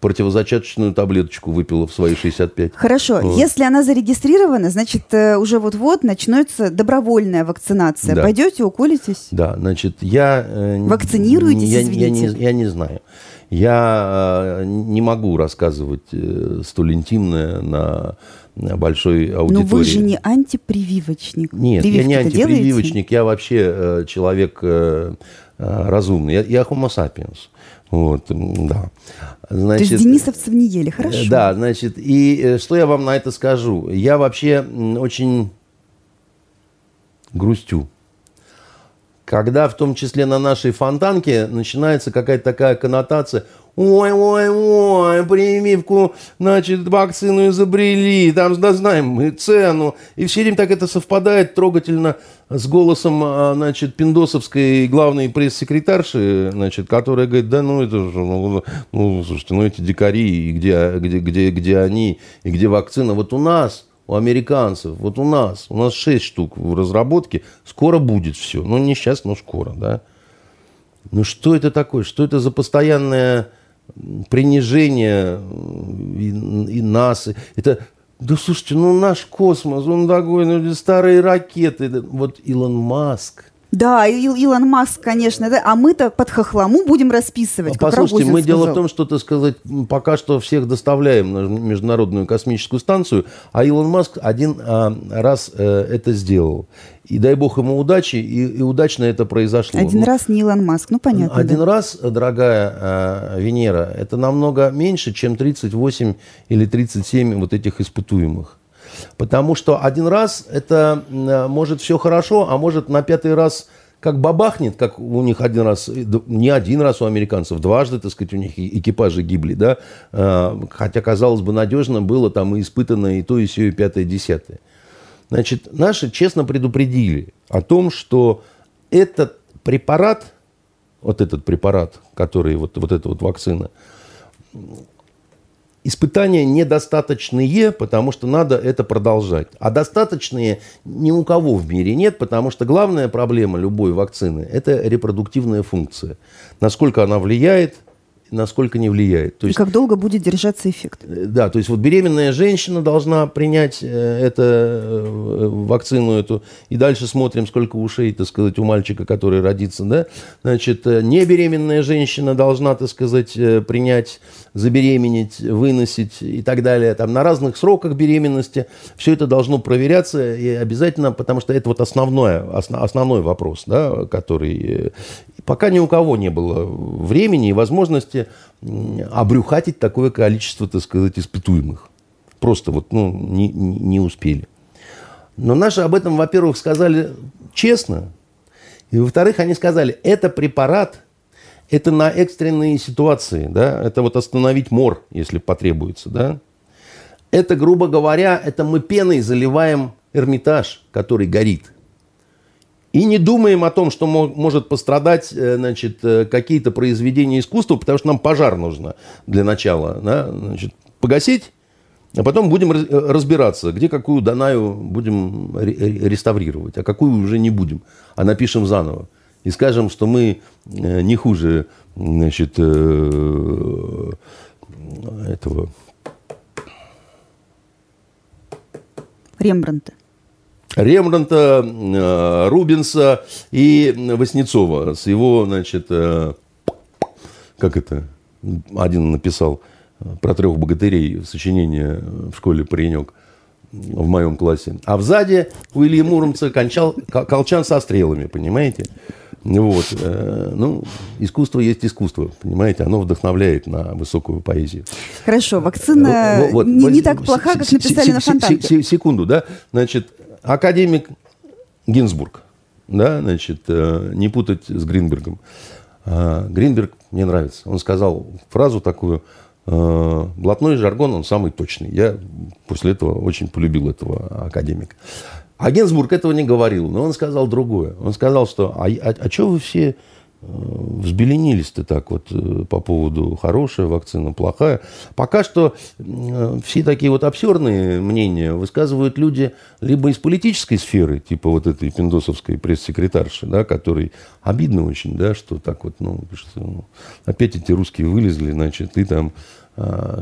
противозачаточную таблеточку выпила в свои 65. Хорошо, вот. если она зарегистрирована, значит, уже вот-вот начнется добровольная вакцинация. Да. Пойдете, уколитесь? Да, значит, я... Вакцинируетесь, я, я, не, я не знаю. Я не могу рассказывать столь интимное на большой аудитории. Но вы же не антипрививочник. Нет, Прививки я не антипрививочник, делаете? я вообще э, человек э, э, разумный. Я, я homo sapiens. Вот, да. Значит, То есть денисовцев не ели, хорошо. Да, значит, и что я вам на это скажу? Я вообще очень грустю. Когда в том числе на нашей фонтанке начинается какая-то такая коннотация – ой, ой, ой, прививку, значит, вакцину изобрели, там, да, знаем мы цену. И все время так это совпадает трогательно с голосом, а, значит, пиндосовской главной пресс-секретарши, значит, которая говорит, да ну это же, ну, ну слушайте, ну эти дикари, где, где, где, где они, и где вакцина, вот у нас, у американцев, вот у нас, у нас 6 штук в разработке, скоро будет все. Ну, не сейчас, но скоро, да. Ну, что это такое? Что это за постоянная принижение и, и нас. Это, да слушайте, ну наш космос, он такой, ну, старые ракеты. Вот Илон Маск. Да, Ил Илон Маск, конечно, да. А мы-то под хохламу будем расписывать. А, послушайте, мы сказал. дело в том, что, так сказать, пока что всех доставляем на Международную космическую станцию, а Илон Маск один а, раз а, это сделал. И дай бог ему удачи, и, и удачно это произошло. Один ну, раз не Илон Маск, ну понятно. Один да. раз, дорогая э, Венера, это намного меньше, чем 38 или 37 вот этих испытуемых. Потому что один раз это э, может все хорошо, а может на пятый раз как бабахнет, как у них один раз, не один раз у американцев, дважды, так сказать, у них экипажи гибли, да, э, хотя, казалось бы, надежно было там и испытано и то, и все, и пятое, и десятое. Значит, наши честно предупредили о том, что этот препарат, вот этот препарат, который, вот, вот эта вот вакцина, испытания недостаточные, потому что надо это продолжать. А достаточные ни у кого в мире нет, потому что главная проблема любой вакцины – это репродуктивная функция. Насколько она влияет насколько не влияет. То есть, и как долго будет держаться эффект? Э, да, то есть вот беременная женщина должна принять э, это, э, вакцину эту, и дальше смотрим, сколько ушей, так сказать, у мальчика, который родится, да. Значит, не беременная женщина должна, так сказать, принять, забеременеть, выносить и так далее. Там на разных сроках беременности все это должно проверяться и обязательно, потому что это вот основное, основной вопрос, да, который пока ни у кого не было времени и возможности обрюхатить такое количество, так сказать, испытуемых. Просто вот ну, не, не успели. Но наши об этом, во-первых, сказали честно. И, во-вторых, они сказали, это препарат, это на экстренные ситуации, да, это вот остановить мор, если потребуется, да. Это, грубо говоря, это мы пеной заливаем Эрмитаж, который горит – и не думаем о том, что может пострадать э, значит, э, какие-то произведения искусства, потому что нам пожар нужно для начала. Да? Значит, погасить, а потом будем э, разбираться, где какую Данаю будем реставрировать, а какую уже не будем, а напишем заново. И скажем, что мы не хуже значит, этого Рембранта. Рембранта, э, Рубинса и Васнецова с его, значит, э, как это, один написал про трех богатырей сочинение в школе «Паренек» в моем классе. А взади у Ильи Муромца кончал, колчан со стрелами, понимаете? Вот. Э, ну, искусство есть искусство, понимаете? Оно вдохновляет на высокую поэзию. Хорошо, вакцина вот, вот, не, не так плоха, как написали на фонтанке. Секунду, да? Значит, академик Гинзбург, да, значит, э, не путать с Гринбергом. А, Гринберг мне нравится. Он сказал фразу такую, э, блатной жаргон, он самый точный. Я после этого очень полюбил этого академика. А Гинзбург этого не говорил, но он сказал другое. Он сказал, что а, а, а что вы все взбеленились-то так вот э, по поводу хорошая вакцина, плохая. Пока что э, все такие вот абсурдные мнения высказывают люди либо из политической сферы, типа вот этой пиндосовской пресс-секретарши, да, который обидно очень, да, что так вот, ну, что, ну, опять эти русские вылезли, значит, и там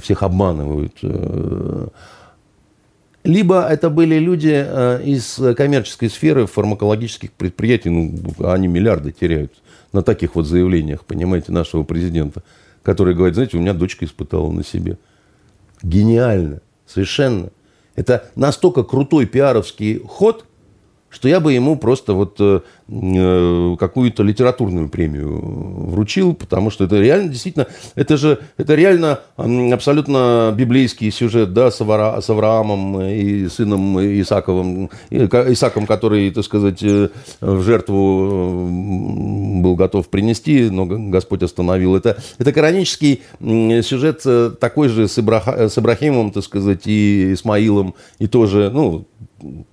всех обманывают. Э. Либо это были люди из коммерческой сферы фармакологических предприятий, ну, они миллиарды теряют на таких вот заявлениях, понимаете, нашего президента, который говорит, знаете, у меня дочка испытала на себе. Гениально, совершенно. Это настолько крутой пиаровский ход – что я бы ему просто вот э, э, какую-то литературную премию вручил, потому что это реально, действительно, это же, это реально абсолютно библейский сюжет, да, с, Авра, с Авраамом и сыном Исаковым, Исаком, который, так сказать, э, в жертву был готов принести, но Господь остановил. Это, это канонический сюжет такой же с, Ибраха, с Ибрахимом, так сказать, и Исмаилом, и тоже, ну,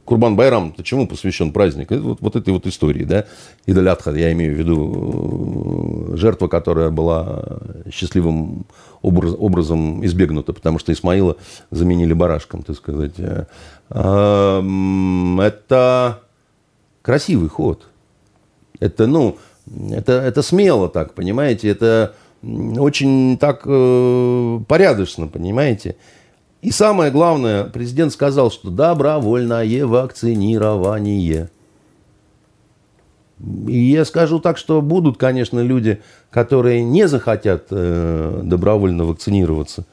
Курбан Байрам, чему посвящен праздник? Это вот, вот этой вот истории, да? Идолятха, я имею в виду э, жертва, которая была счастливым образ, образом избегнута, потому что Исмаила заменили барашком, так сказать. Э, это красивый ход. Это, ну, это, это смело так, понимаете? Это очень так э, порядочно, понимаете? И самое главное, президент сказал, что добровольное вакцинирование. И я скажу так, что будут, конечно, люди, которые не захотят э, добровольно вакцинироваться.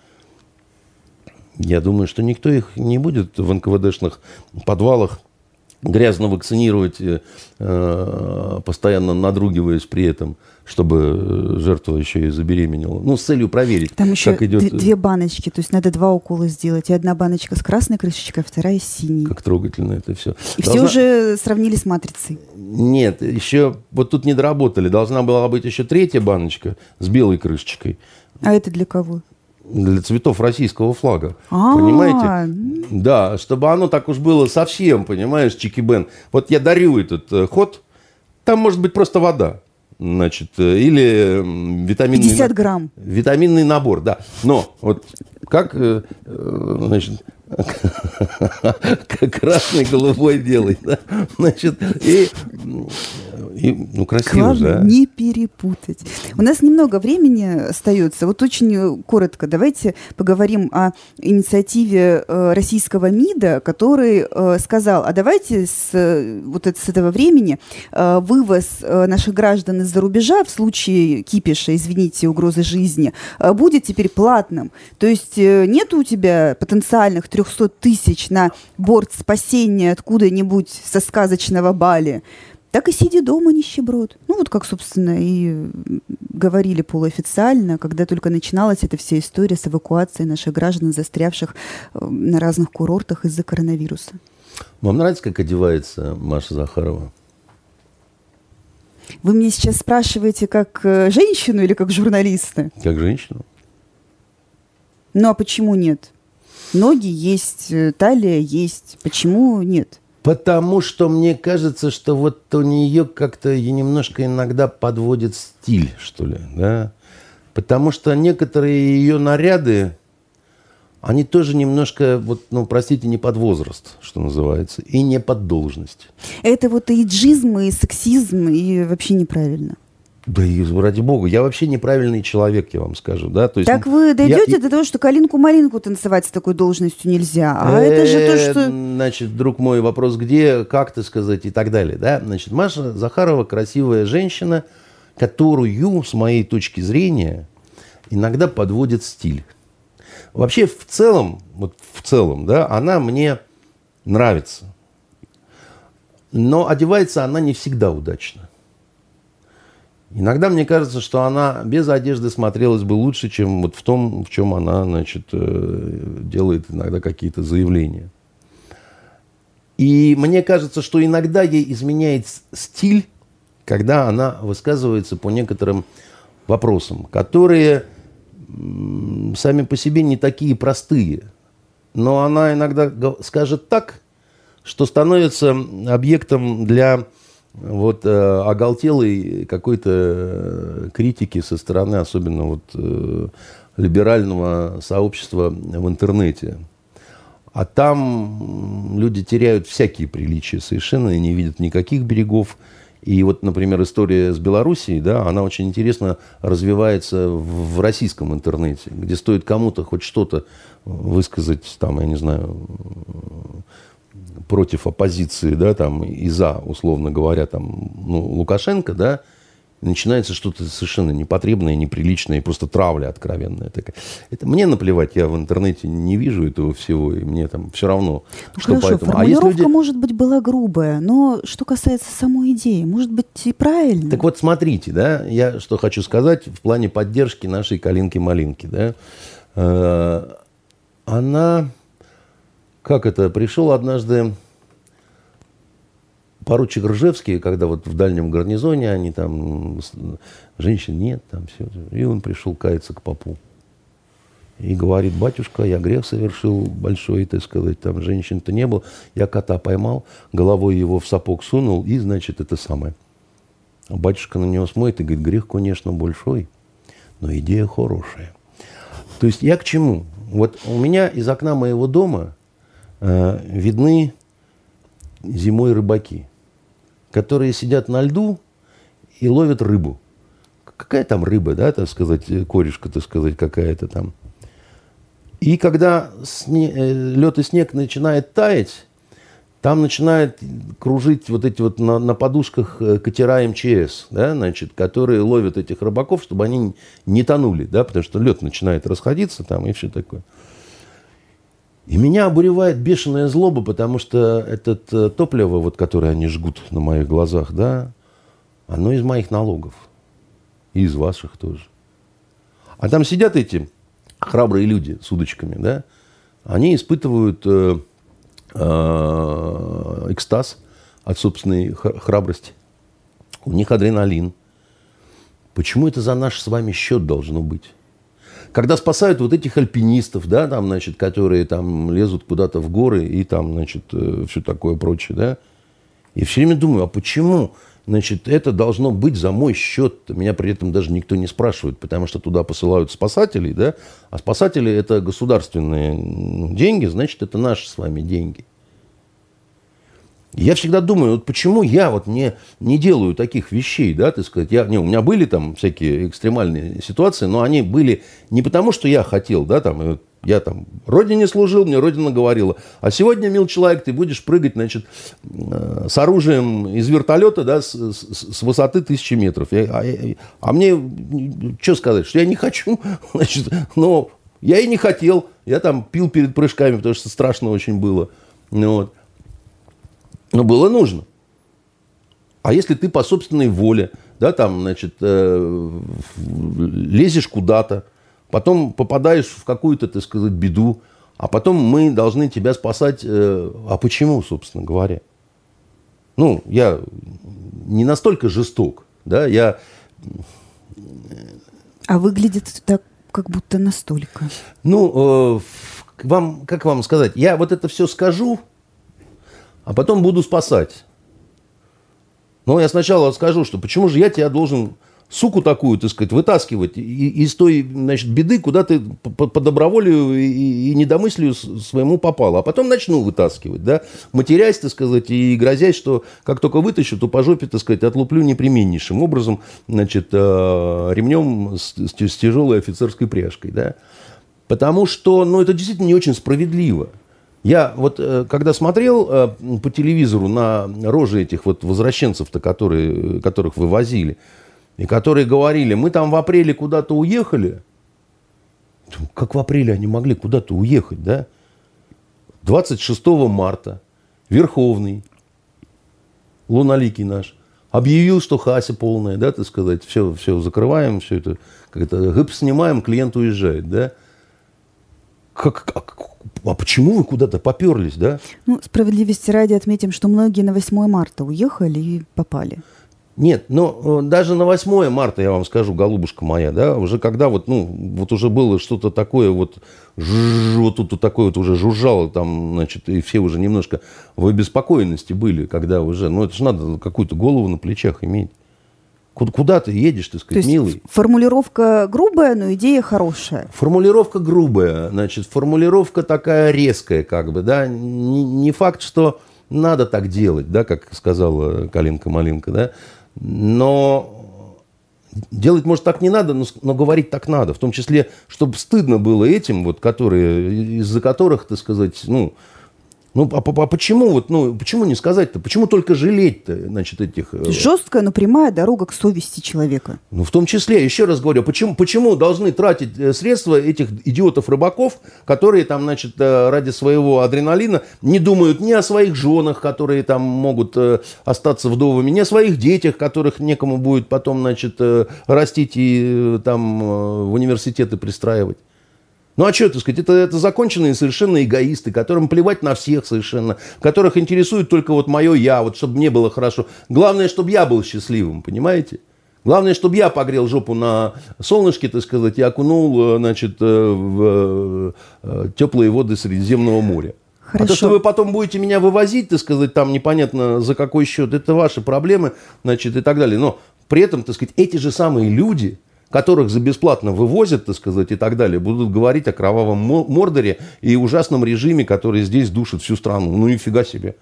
Я думаю, что никто их не будет в НКВДшных подвалах грязно вакцинировать, э, э, постоянно надругиваясь при этом чтобы жертва еще и забеременела. Ну, с целью проверить, Там еще как идет... две баночки, то есть надо два укола сделать. И одна баночка с красной крышечкой, а вторая с синей. Как трогательно это все. И Должна... все уже сравнили с матрицей. Нет, еще вот тут не доработали. Должна была быть еще третья баночка с белой крышечкой. А это для кого? для цветов российского флага. А-а-а. Понимаете? Да, чтобы оно так уж было совсем, понимаешь, чики-бен. Вот я дарю этот э, ход Там может быть просто вода. Значит, э, или витаминный... 50 грамм. Витаминный набор, да. Но вот как, э, э, значит, красный голубой белый, да? Значит, и и, ну, красиво Главное, же, а? не перепутать. У нас немного времени остается. Вот очень коротко давайте поговорим о инициативе э, российского МИДа, который э, сказал, а давайте с, вот это, с этого времени э, вывоз наших граждан из-за рубежа в случае кипиша, извините, угрозы жизни, будет теперь платным. То есть нет у тебя потенциальных 300 тысяч на борт спасения откуда-нибудь со сказочного Бали так и сиди дома, нищеброд. Ну, вот как, собственно, и говорили полуофициально, когда только начиналась эта вся история с эвакуацией наших граждан, застрявших э, на разных курортах из-за коронавируса. Вам нравится, как одевается Маша Захарова? Вы меня сейчас спрашиваете как э, женщину или как журналиста? Как женщину. Ну, а почему нет? Ноги есть, э, талия есть. Почему нет? Потому что мне кажется, что вот у нее как-то немножко иногда подводит стиль, что ли, да. Потому что некоторые ее наряды, они тоже немножко, вот, ну, простите, не под возраст, что называется, и не под должность. Это вот и джизм, и сексизм, и вообще неправильно. Да и ради бога, я вообще неправильный человек, я вам скажу, да. То есть, так вы дойдете я... до того, что калинку-малинку танцевать с такой должностью нельзя, а это же то, что... Значит, друг мой, вопрос где, как, так сказать, и так далее, да. Значит, Маша Захарова красивая женщина, которую, с моей точки зрения, иногда подводит стиль. Вообще, в целом, вот в целом, да, она мне нравится. Но одевается она не всегда удачно. Иногда мне кажется, что она без одежды смотрелась бы лучше, чем вот в том, в чем она, значит, э, делает иногда какие-то заявления. И мне кажется, что иногда ей изменяет стиль, когда она высказывается по некоторым вопросам, которые сами по себе не такие простые. Но она иногда скажет так, что становится объектом для вот э, оголтелой какой-то э, критики со стороны, особенно вот э, либерального сообщества в интернете. А там люди теряют всякие приличия совершенно и не видят никаких берегов. И вот, например, история с Белоруссией, да, она очень интересно развивается в, российском интернете, где стоит кому-то хоть что-то высказать, там, я не знаю, против оппозиции, да, там, и за, условно говоря, там, ну, Лукашенко, да, начинается что-то совершенно непотребное, неприличное, и просто травля откровенная такая. Это мне наплевать, я в интернете не вижу этого всего, и мне там все равно, ну, что хорошо, поэтому. Формулировка, а люди... может быть, была грубая, но что касается самой идеи, может быть, и правильно. Так вот, смотрите, да, я что хочу сказать в плане поддержки нашей Калинки-Малинки, да, э, она как это, пришел однажды поручик Ржевский, когда вот в дальнем гарнизоне они там, женщин нет, там все. И он пришел каяться к попу. И говорит, батюшка, я грех совершил большой, так сказать, там женщин-то не было. Я кота поймал, головой его в сапог сунул, и, значит, это самое. А батюшка на него смотрит и говорит, грех, конечно, большой, но идея хорошая. То есть я к чему? Вот у меня из окна моего дома видны зимой рыбаки, которые сидят на льду и ловят рыбу. Какая там рыба, да, так сказать, корешка, так сказать, какая-то там. И когда сне, э, лед и снег начинает таять, там начинают кружить вот эти вот на, на подушках э, катера МЧС, да, значит, которые ловят этих рыбаков, чтобы они не тонули, да, потому что лед начинает расходиться там и все такое. И меня обуревает бешеная злоба, потому что это э, топливо, вот, которое они жгут на моих глазах, да, оно из моих налогов. И из ваших тоже. А там сидят эти храбрые люди с удочками, да, они испытывают э, э, экстаз от собственной храбрости. У них адреналин. Почему это за наш с вами счет должно быть? Когда спасают вот этих альпинистов, да, там, значит, которые там лезут куда-то в горы и там, значит, э, все такое прочее, да, И все время думаю, а почему? Значит, это должно быть за мой счет. Меня при этом даже никто не спрашивает, потому что туда посылают спасателей, да? А спасатели – это государственные деньги, значит, это наши с вами деньги. Я всегда думаю, вот почему я вот не, не делаю таких вещей, да, так сказать. Я, не, у меня были там всякие экстремальные ситуации, но они были не потому, что я хотел, да, там, я там родине служил, мне родина говорила, а сегодня, мил человек, ты будешь прыгать, значит, э, с оружием из вертолета, да, с, с, с высоты тысячи метров. Я, а, а мне, что сказать, что я не хочу, значит, но я и не хотел. Я там пил перед прыжками, потому что страшно очень было. Ну, вот. Но было нужно. А если ты по собственной воле, да, там, значит, э, лезешь куда-то, потом попадаешь в какую-то, так сказать, беду, а потом мы должны тебя спасать. Э, а почему, собственно говоря? Ну, я не настолько жесток, да, я... А выглядит так, как будто настолько. Ну, э, вам, как вам сказать, я вот это все скажу, а потом буду спасать. Но я сначала скажу, что почему же я тебя должен, суку такую, так сказать, вытаскивать из той, значит, беды, куда ты по, по доброволию и, и недомыслию своему попал. А потом начну вытаскивать, да, матерясь, так сказать, и грозясь, что как только вытащу, то по жопе, так сказать, отлуплю непременнейшим образом, значит, э, ремнем с, с тяжелой офицерской пряжкой, да. Потому что, ну, это действительно не очень справедливо. Я вот э, когда смотрел э, по телевизору на рожи этих вот возвращенцев-то, которые, которых вывозили, и которые говорили, мы там в апреле куда-то уехали, как в апреле они могли куда-то уехать, да? 26 марта Верховный, Луналикий наш, объявил, что Хася полная, да, так сказать, все, все закрываем, все это, как это, гып снимаем, клиент уезжает, да? Как, как, а почему вы куда-то поперлись, да? Ну, справедливости ради отметим, что многие на 8 марта уехали и попали. Нет, но э, даже на 8 марта, я вам скажу, голубушка моя, да, уже когда вот, ну, вот уже было что-то такое вот, вот тут вот такое вот уже жужжало там, значит, и все уже немножко в обеспокоенности были, когда уже, ну, это же надо какую-то голову на плечах иметь. Куда, куда ты едешь, ты сказать, То есть милый? Формулировка грубая, но идея хорошая. Формулировка грубая, значит, формулировка такая резкая, как бы, да. Не, не факт, что надо так делать, да, как сказала Калинка-Малинка, да. Но делать, может, так не надо, но, но говорить так надо. В том числе, чтобы стыдно было этим, вот, которые, из-за которых, так сказать, ну, ну, а, а, почему вот, ну, почему не сказать-то? Почему только жалеть-то, значит, этих... Э, Жесткая, но прямая дорога к совести человека. Ну, в том числе, еще раз говорю, почему, почему должны тратить э, средства этих идиотов-рыбаков, которые там, значит, э, ради своего адреналина не думают ни о своих женах, которые там могут остаться вдовами, ни о своих детях, которых некому будет потом, значит, растить и там в университеты пристраивать. Ну а что, так сказать, это, это законченные совершенно эгоисты, которым плевать на всех совершенно, которых интересует только вот мое я, вот чтобы мне было хорошо. Главное, чтобы я был счастливым, понимаете? Главное, чтобы я погрел жопу на солнышке, так сказать, и окунул, э, значит, э, в э, теплые воды Средиземного моря. Хорошо. А то, что вы потом будете меня вывозить, так сказать, там непонятно за какой счет, это ваши проблемы, значит, и так далее. Но при этом, так сказать, эти же самые люди, которых за бесплатно вывозят, так сказать, и так далее, будут говорить о кровавом Мордоре и ужасном режиме, который здесь душит всю страну. Ну, нифига себе.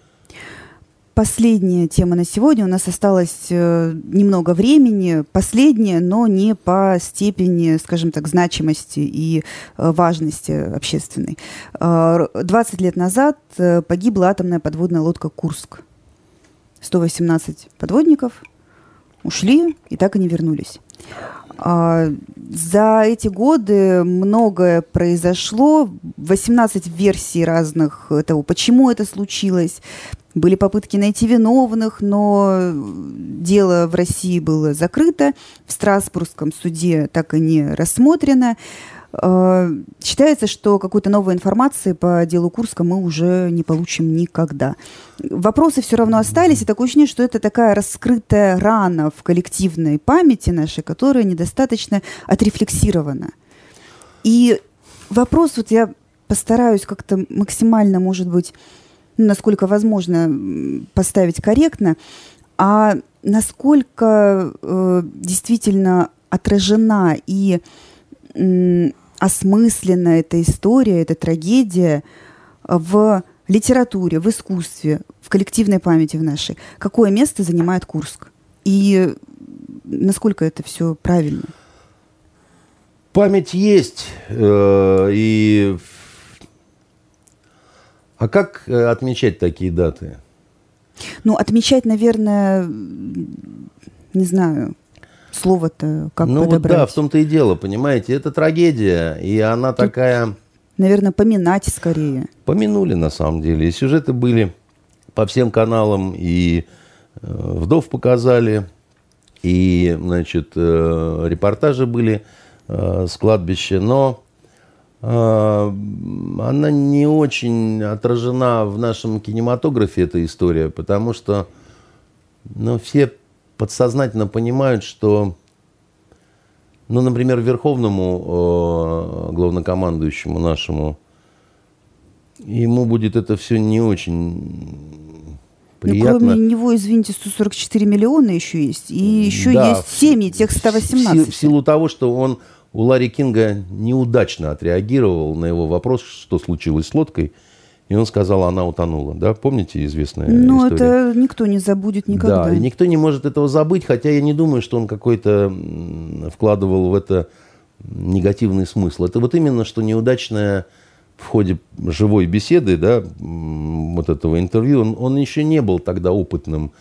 Последняя тема на сегодня. У нас осталось э, немного времени. Последняя, но не по степени, скажем так, значимости и э, важности общественной. Э, 20 лет назад э, погибла атомная подводная лодка «Курск». 118 подводников ушли и так и не вернулись. А, за эти годы многое произошло, 18 версий разных того, почему это случилось. Были попытки найти виновных, но дело в России было закрыто, в Страсбургском суде так и не рассмотрено. Э, считается, что какой-то новой информации по делу Курска мы уже не получим никогда. Вопросы все равно остались, и такое ощущение, что это такая раскрытая рана в коллективной памяти нашей, которая недостаточно отрефлексирована. И вопрос, вот я постараюсь как-то максимально, может быть, насколько возможно поставить корректно, а насколько э, действительно отражена и осмыслена эта история, эта трагедия в литературе, в искусстве, в коллективной памяти в нашей. Какое место занимает Курск? И насколько это все правильно? Память есть. Э, и... А как э, отмечать такие даты? Ну, отмечать, наверное, не знаю, слово-то как ну, подобрать. Ну, да, в том-то и дело, понимаете. Это трагедия, и она Тут, такая... Наверное, поминать скорее. Помянули, на самом деле. И сюжеты были по всем каналам, и э, вдов показали, и, значит, э, репортажи были э, с кладбища, но она не очень отражена в нашем кинематографе, эта история, потому что ну, все подсознательно понимают, что, ну, например, верховному э, главнокомандующему нашему, ему будет это все не очень приятно. Но кроме него, извините, 144 миллиона еще есть. И еще да, есть семьи тех 118. В, в силу того, что он у Ларри Кинга неудачно отреагировал на его вопрос, что случилось с лодкой. И он сказал, она утонула. Да, помните известная Ну, это никто не забудет никогда. Да, и никто не может этого забыть, хотя я не думаю, что он какой-то вкладывал в это негативный смысл. Это вот именно, что неудачная в ходе живой беседы, да, вот этого интервью, он, он еще не был тогда опытным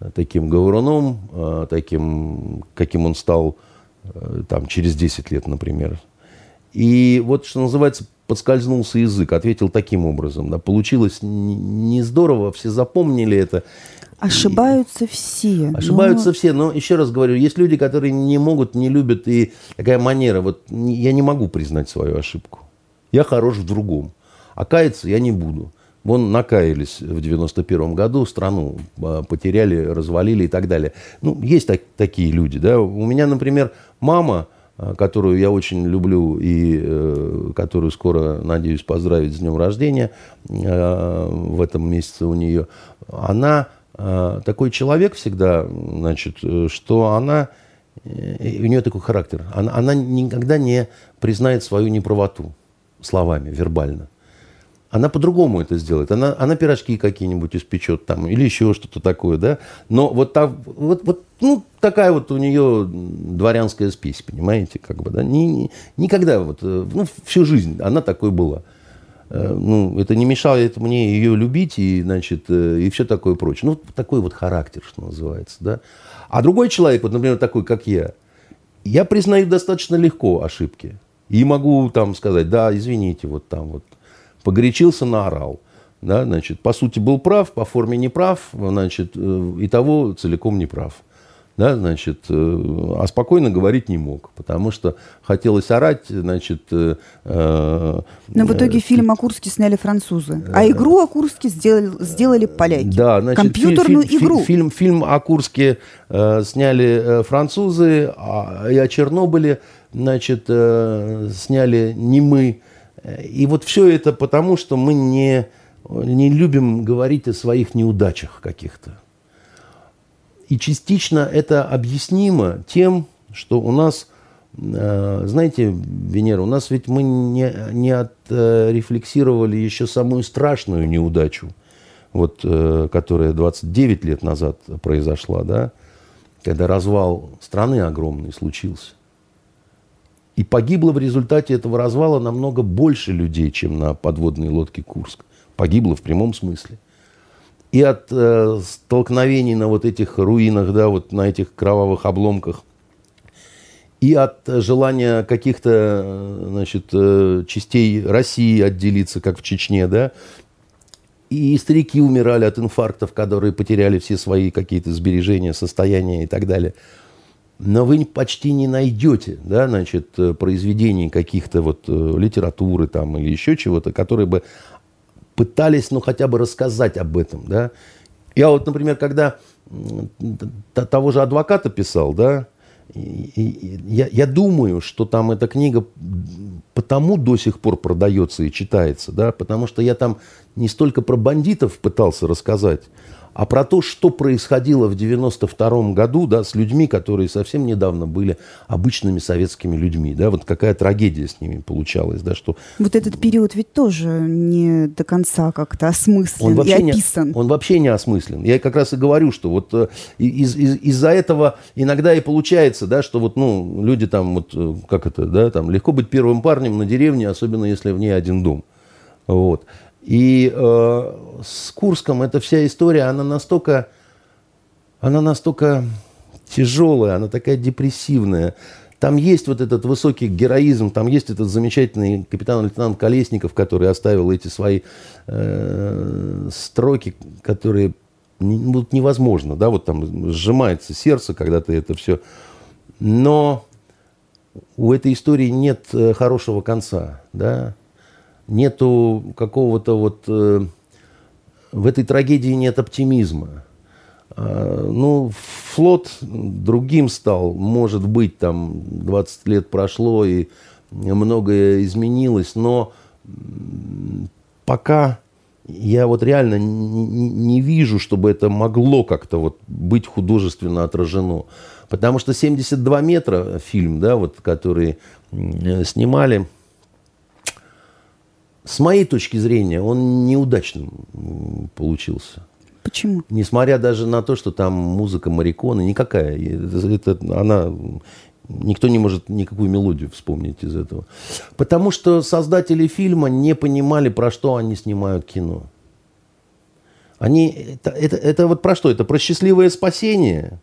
э, таким говоруном, э, таким, каким он стал э, там, через 10 лет, например. И вот, что называется, подскользнулся язык, ответил таким образом. Да, получилось не здорово, все запомнили это. Ошибаются и... все. Ошибаются но... все, но еще раз говорю, есть люди, которые не могут, не любят, и такая манера, вот я не могу признать свою ошибку. Я хорош в другом. А каяться я не буду. Вон накаялись в 91 году, страну а, потеряли, развалили и так далее. Ну, есть так, такие люди. Да? У меня, например, мама, которую я очень люблю и э, которую скоро, надеюсь, поздравить с днем рождения э, в этом месяце у нее, она э, такой человек всегда, значит, что она, э, у нее такой характер, она, она никогда не признает свою неправоту словами, вербально. Она по-другому это сделает. Она, она пирожки какие-нибудь испечет там или еще что-то такое, да. Но вот, та, вот, вот ну, такая вот у нее дворянская спесь, понимаете, как бы, да. Ни, ни, никогда вот, э, ну, всю жизнь она такой была. Э, ну, это не мешает мне ее любить и, значит, э, и все такое прочее. Ну, такой вот характер, что называется, да. А другой человек, вот, например, такой, как я, я признаю достаточно легко ошибки. И могу там сказать, да, извините, вот там вот погорячился, наорал. Да, значит, по сути был прав, по форме не прав, значит, э, и того целиком не прав. Да, значит, э, а спокойно говорить не мог, потому что хотелось орать, значит... Э, Но в итоге фильм о Курске сняли французы, а игру о Курске сделали, сделали поляки. Да, значит, Компьютерную фильм, игру. Фильм, фильм о Курске э, сняли французы, а, и о Чернобыле значит, э, сняли не мы. И вот все это потому, что мы не, не любим говорить о своих неудачах каких-то. И частично это объяснимо тем, что у нас, э, знаете, Венера, у нас ведь мы не, не отрефлексировали еще самую страшную неудачу, вот, э, которая 29 лет назад произошла, да, когда развал страны огромный случился. И погибло в результате этого развала намного больше людей, чем на подводной лодке Курск. Погибло в прямом смысле. И от э, столкновений на вот этих руинах, да, вот на этих кровавых обломках, и от желания каких-то э, значит, э, частей России отделиться, как в Чечне, да, и старики умирали от инфарктов, которые потеряли все свои какие-то сбережения, состояния и так далее – но вы почти не найдете да, значит, э, произведений каких-то вот э, литературы там, или еще чего-то, которые бы пытались ну, хотя бы рассказать об этом. Да. Я вот, например, когда того же адвоката писал, да, я, я думаю, что там эта книга потому до сих пор продается и читается, да, потому что я там не столько про бандитов пытался рассказать, а про то, что происходило в 92 году да, с людьми, которые совсем недавно были обычными советскими людьми. Да, вот какая трагедия с ними получалась. Да, что... Вот этот период ведь тоже не до конца как-то осмыслен он вообще и описан. Не, он вообще не осмыслен. Я как раз и говорю, что вот э, из, из, из-за этого иногда и получается, да, что вот, ну, люди там, вот, э, как это, да, там, легко быть первым парнем на деревне, особенно если в ней один дом. Вот. И э, с Курском эта вся история, она настолько, она настолько тяжелая, она такая депрессивная. Там есть вот этот высокий героизм, там есть этот замечательный капитан-лейтенант Колесников, который оставил эти свои э, строки, которые вот невозможно, да, вот там сжимается сердце, когда ты это все. Но у этой истории нет э, хорошего конца, да нету какого-то вот... Э, в этой трагедии нет оптимизма. А, ну, флот другим стал, может быть, там 20 лет прошло и многое изменилось, но пока я вот реально не, не вижу, чтобы это могло как-то вот быть художественно отражено. Потому что 72 метра фильм, да, вот, который снимали, с моей точки зрения, он неудачным получился. Почему? Несмотря даже на то, что там музыка Мариконы никакая. Это, она, никто не может никакую мелодию вспомнить из этого. Потому что создатели фильма не понимали, про что они снимают кино. Они, это, это, это вот про что? Это про счастливое спасение?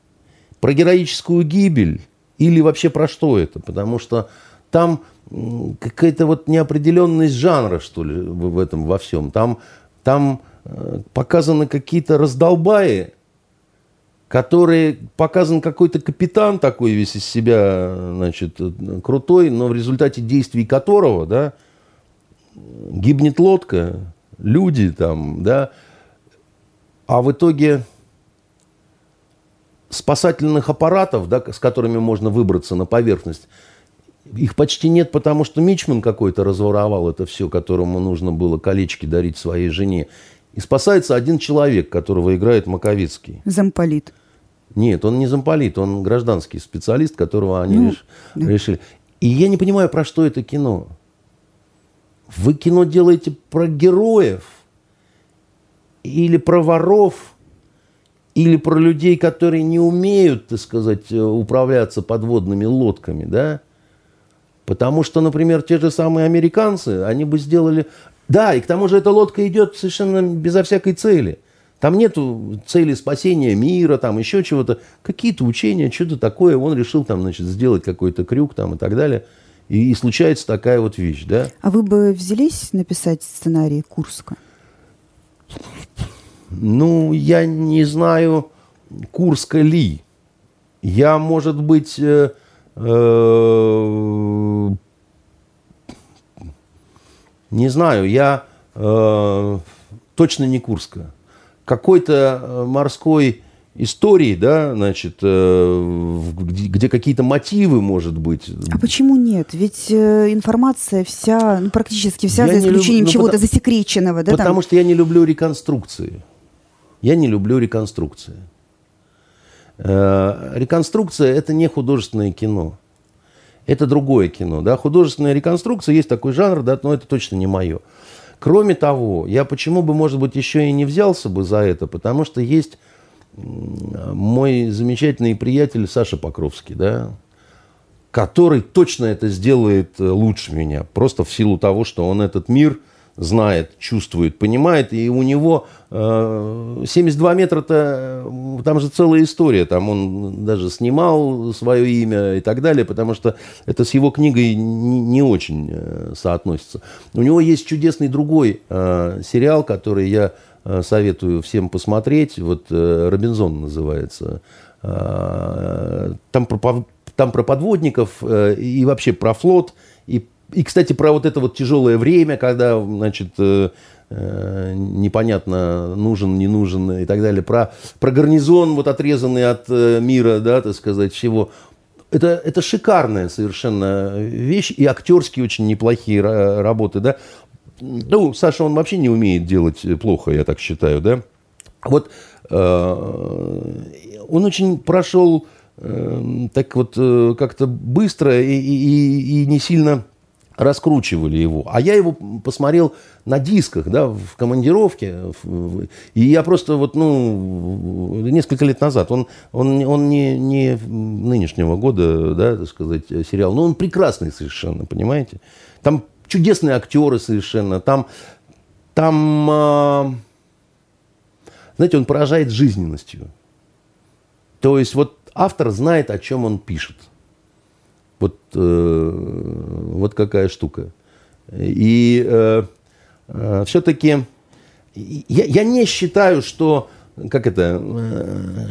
Про героическую гибель? Или вообще про что это? Потому что там какая-то вот неопределенность жанра, что ли, в этом во всем. Там, там э, показаны какие-то раздолбаи, которые показан какой-то капитан такой весь из себя, значит, крутой, но в результате действий которого, да, гибнет лодка, люди там, да, а в итоге спасательных аппаратов, да, с которыми можно выбраться на поверхность, их почти нет, потому что Мичман какой-то разворовал это все, которому нужно было колечки дарить своей жене. И спасается один человек, которого играет Маковицкий. Замполит. Нет, он не замполит, он гражданский специалист, которого они ну, реш... да. решили. И я не понимаю, про что это кино. Вы кино делаете про героев или про воров, или про людей, которые не умеют, так сказать, управляться подводными лодками, да? Потому что, например, те же самые американцы, они бы сделали... Да, и к тому же эта лодка идет совершенно безо всякой цели. Там нету цели спасения мира, там еще чего-то. Какие-то учения, что-то такое. Он решил там, значит, сделать какой-то крюк там и так далее. И, и случается такая вот вещь, да. А вы бы взялись написать сценарий Курска? Ну, я не знаю, Курска ли. Я, может быть, Э, не знаю, я э, точно не Курска. Какой-то э, морской истории, да, значит, э, где, где какие-то мотивы, может быть. А почему нет? Ведь э, информация вся, ну, практически вся, я за исключением люб... ну, чего-то потому, засекреченного, да? Потому там? что я не люблю реконструкции. Я не люблю реконструкции. Э, реконструкция – это не художественное кино. Это другое кино. Да? Художественная реконструкция, есть такой жанр, да, но это точно не мое. Кроме того, я почему бы, может быть, еще и не взялся бы за это, потому что есть мой замечательный приятель Саша Покровский, да, который точно это сделает э, лучше меня, просто в силу того, что он этот мир – знает, чувствует, понимает, и у него э, 72 метра-то, э, там же целая история, там он даже снимал свое имя и так далее, потому что это с его книгой не, очень э, соотносится. У него есть чудесный другой э, сериал, который я советую всем посмотреть, вот «Робинзон» называется. Там про, там про подводников и вообще про флот, и кстати, про вот это вот тяжелое время, когда, значит, э, э, непонятно, нужен, не нужен и так далее. Про, про гарнизон, вот отрезанный от э, мира, да, так сказать, всего. это, это шикарная совершенно вещь, и актерские очень неплохие работы, да. Ну, Саша, он вообще не умеет делать плохо, я так считаю, да. Вот он очень прошел так вот как-то быстро и, и, и не сильно раскручивали его. А я его посмотрел на дисках, да, в командировке. И я просто вот, ну, несколько лет назад, он, он, он не, не нынешнего года, да, так сказать, сериал, но он прекрасный совершенно, понимаете? Там чудесные актеры совершенно, там, там, а, знаете, он поражает жизненностью. То есть вот автор знает, о чем он пишет – вот, э, вот какая штука. И э, э, все-таки я, я не считаю, что, как это, э,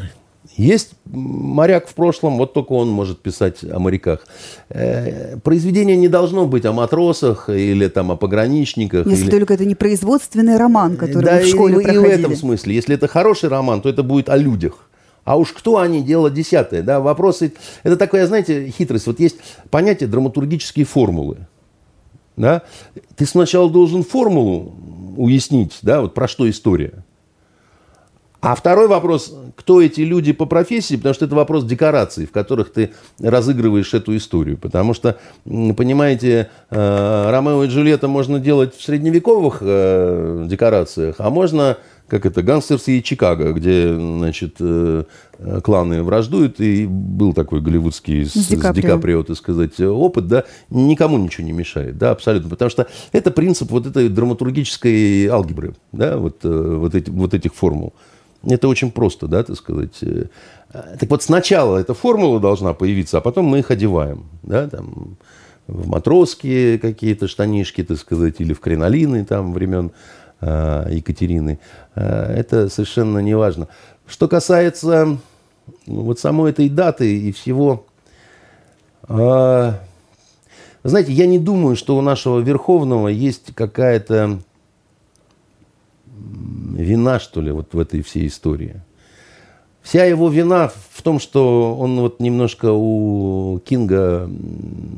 есть моряк в прошлом, вот только он может писать о моряках. Э, произведение не должно быть о матросах или там о пограничниках. Если или... только это не производственный роман, который да, вы в школе и, проходили. и в этом смысле. Если это хороший роман, то это будет о людях. А уж кто они, дело десятое. Да? Вопросы, это такая, знаете, хитрость. Вот есть понятие драматургические формулы. Да? Ты сначала должен формулу уяснить, да, вот про что история. А второй вопрос, кто эти люди по профессии, потому что это вопрос декораций, в которых ты разыгрываешь эту историю. Потому что, понимаете, э, Ромео и Джульетта можно делать в средневековых э, декорациях, а можно как это, гангстерские Чикаго, где, значит, э, кланы враждуют, и был такой голливудский с, с, Ди, Каприо. с Ди Каприо, так сказать, опыт, да, никому ничего не мешает, да, абсолютно, потому что это принцип вот этой драматургической алгебры, да, вот, э, вот, эти, вот этих формул. Это очень просто, да, так сказать. Э, так вот, сначала эта формула должна появиться, а потом мы их одеваем, да, там, в матросские какие-то штанишки, так сказать, или в кринолины там времен Екатерины. Э, это совершенно не важно. Что касается ну, вот самой этой даты и всего, э, знаете, я не думаю, что у нашего Верховного есть какая-то вина, что ли, вот в этой всей истории. Вся его вина в том, что он вот немножко у Кинга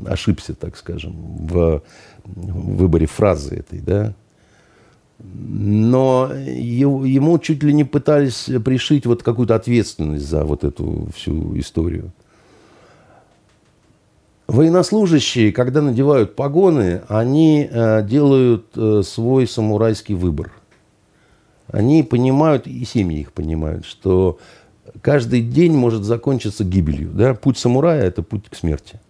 ошибся, так скажем, в выборе фразы этой, да но ему чуть ли не пытались пришить вот какую-то ответственность за вот эту всю историю. Военнослужащие, когда надевают погоны, они э, делают э, свой самурайский выбор. Они понимают, и семьи их понимают, что каждый день может закончиться гибелью. Да? Путь самурая – это путь к смерти.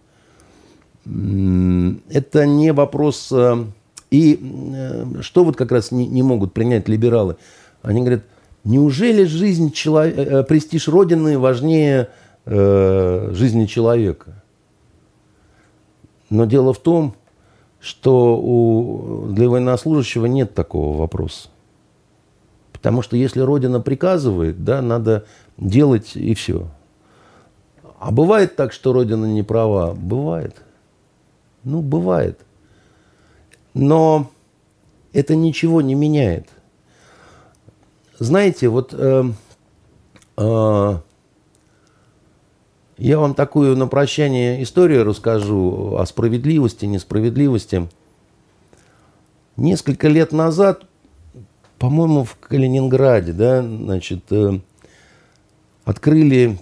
Это не вопрос э, и э, что вот как раз не, не могут принять либералы? Они говорят, неужели жизнь человека, э, престиж Родины важнее э, жизни человека? Но дело в том, что у, для военнослужащего нет такого вопроса. Потому что если Родина приказывает, да, надо делать и все. А бывает так, что Родина не права? Бывает. Ну, бывает. Но это ничего не меняет. Знаете, вот э, э, я вам такую на прощание историю расскажу о справедливости, несправедливости. Несколько лет назад, по-моему, в Калининграде, да, значит, э, открыли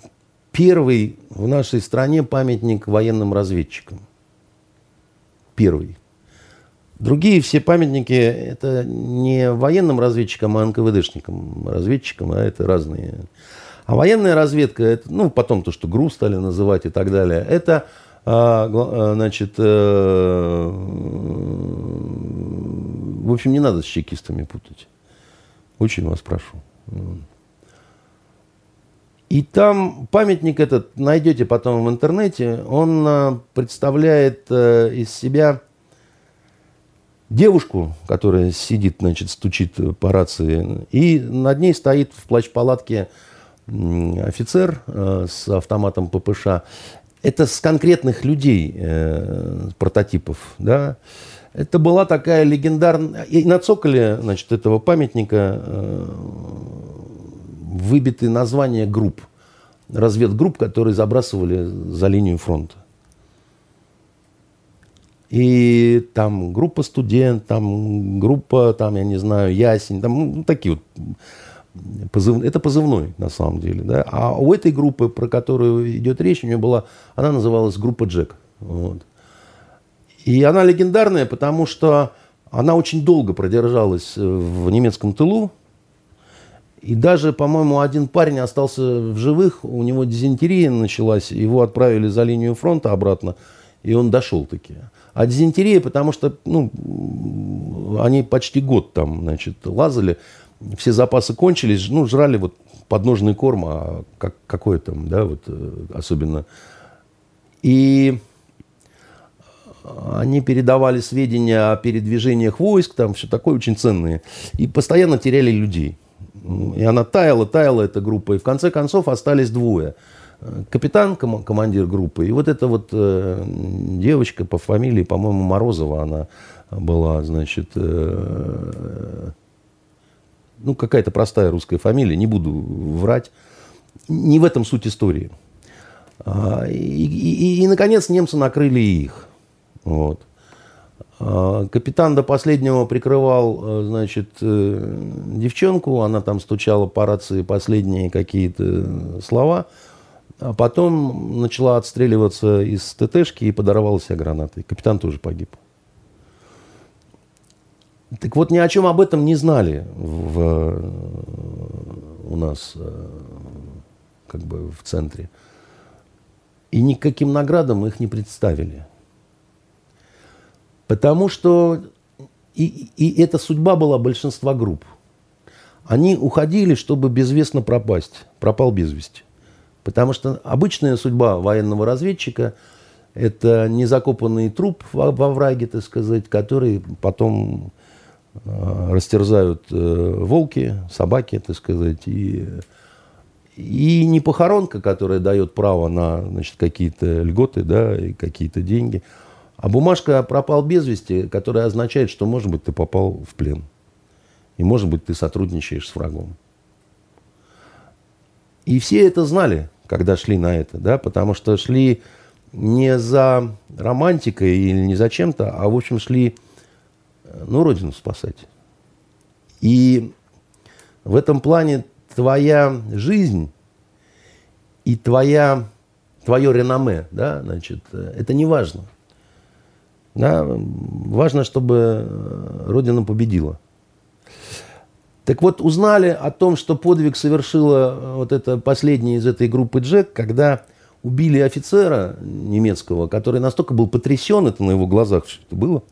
первый в нашей стране памятник военным разведчикам. Первый. Другие все памятники, это не военным разведчикам, а НКВДшникам, разведчикам, а это разные. А военная разведка, это, ну, потом то, что ГРУ стали называть и так далее, это, а, а значит, э, в общем, не надо с чекистами путать. Очень вас прошу. И там памятник этот найдете потом в интернете, он а, представляет э, из себя девушку, которая сидит, значит, стучит по рации, и над ней стоит в плащ-палатке офицер э, с автоматом ППШ. Это с конкретных людей э, прототипов, да. Это была такая легендарная... И на цоколе, значит, этого памятника э, выбиты названия групп. разведгрупп, которые забрасывали за линию фронта. И там группа студент, там группа, там, я не знаю, ясень, там ну, такие вот позыв... это позывной на самом деле. Да? А у этой группы, про которую идет речь, у нее была, она называлась группа Джек. Вот. И она легендарная, потому что она очень долго продержалась в немецком тылу. И даже, по-моему, один парень остался в живых, у него дизентерия началась, его отправили за линию фронта обратно, и он дошел таки. А дизентерия, потому что ну, они почти год там, значит, лазали, все запасы кончились, ну, жрали вот подножный корм, а как, какой там, да, вот э, особенно. И они передавали сведения о передвижениях войск, там все такое очень ценные, и постоянно теряли людей. И она таяла, таяла эта группа, и в конце концов остались двое – капитан, ком командир группы, и вот эта вот э, девочка по фамилии, по-моему, Морозова она была, значит, э, ну, какая-то простая русская фамилия, не буду врать. Не в этом суть истории. А, и, и, и, наконец, немцы накрыли их. Вот. А, капитан до последнего прикрывал, э, значит, э, девчонку, она там стучала по рации последние какие-то слова – а потом начала отстреливаться из ТТшки и подорвала себя гранатой. Капитан тоже погиб. Так вот, ни о чем об этом не знали в, у нас э, как бы в центре. И никаким наградам их не представили. Потому что и, и эта судьба была большинства групп. Они уходили, чтобы безвестно пропасть. Пропал без вести. Потому что обычная судьба военного разведчика – это незакопанный труп во, во враге, так сказать, который потом э, растерзают э, волки, собаки, так сказать, и, и не похоронка, которая дает право на значит, какие-то льготы да, и какие-то деньги, а бумажка пропал без вести, которая означает, что, может быть, ты попал в плен. И, может быть, ты сотрудничаешь с врагом. И все это знали когда шли на это, да, потому что шли не за романтикой или не за чем-то, а, в общем, шли, ну, родину спасать. И в этом плане твоя жизнь и твоя, твое реноме, да, значит, это не важно. Да, важно, чтобы Родина победила. Так вот, узнали о том, что подвиг совершила э, вот эта последняя из этой группы Джек, когда убили офицера немецкого, который настолько был потрясен, это на его глазах все это было,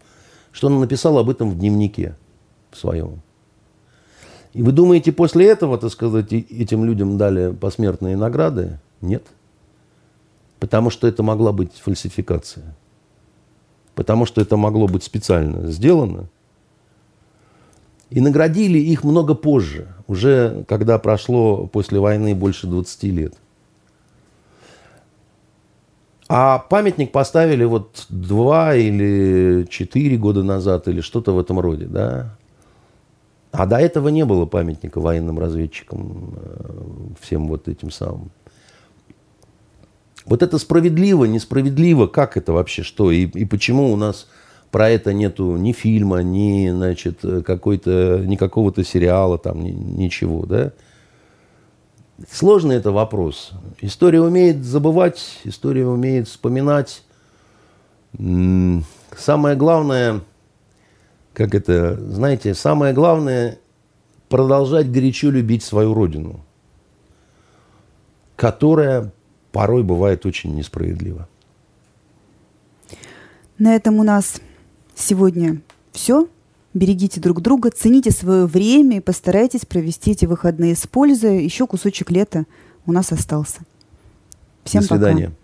что он написал об этом в дневнике своем. И вы думаете, после этого, так сказать, этим людям дали посмертные награды? Нет. Потому что это могла быть фальсификация. Потому что это могло быть специально сделано – и наградили их много позже, уже когда прошло после войны больше 20 лет. А памятник поставили вот два или четыре года назад, или что-то в этом роде, да. А до этого не было памятника военным разведчикам, э, всем вот этим самым. Вот это справедливо, несправедливо, как это вообще, что, и, и почему у нас про это нету ни фильма, ни, значит, какой-то, ни какого-то сериала, там, ни, ничего, да. Сложный это вопрос. История умеет забывать, история умеет вспоминать. Самое главное, как это, знаете, самое главное продолжать горячо любить свою родину, которая порой бывает очень несправедлива. На этом у нас Сегодня все. Берегите друг друга, цените свое время и постарайтесь провести эти выходные с пользой. Еще кусочек лета у нас остался. Всем До свидания. пока.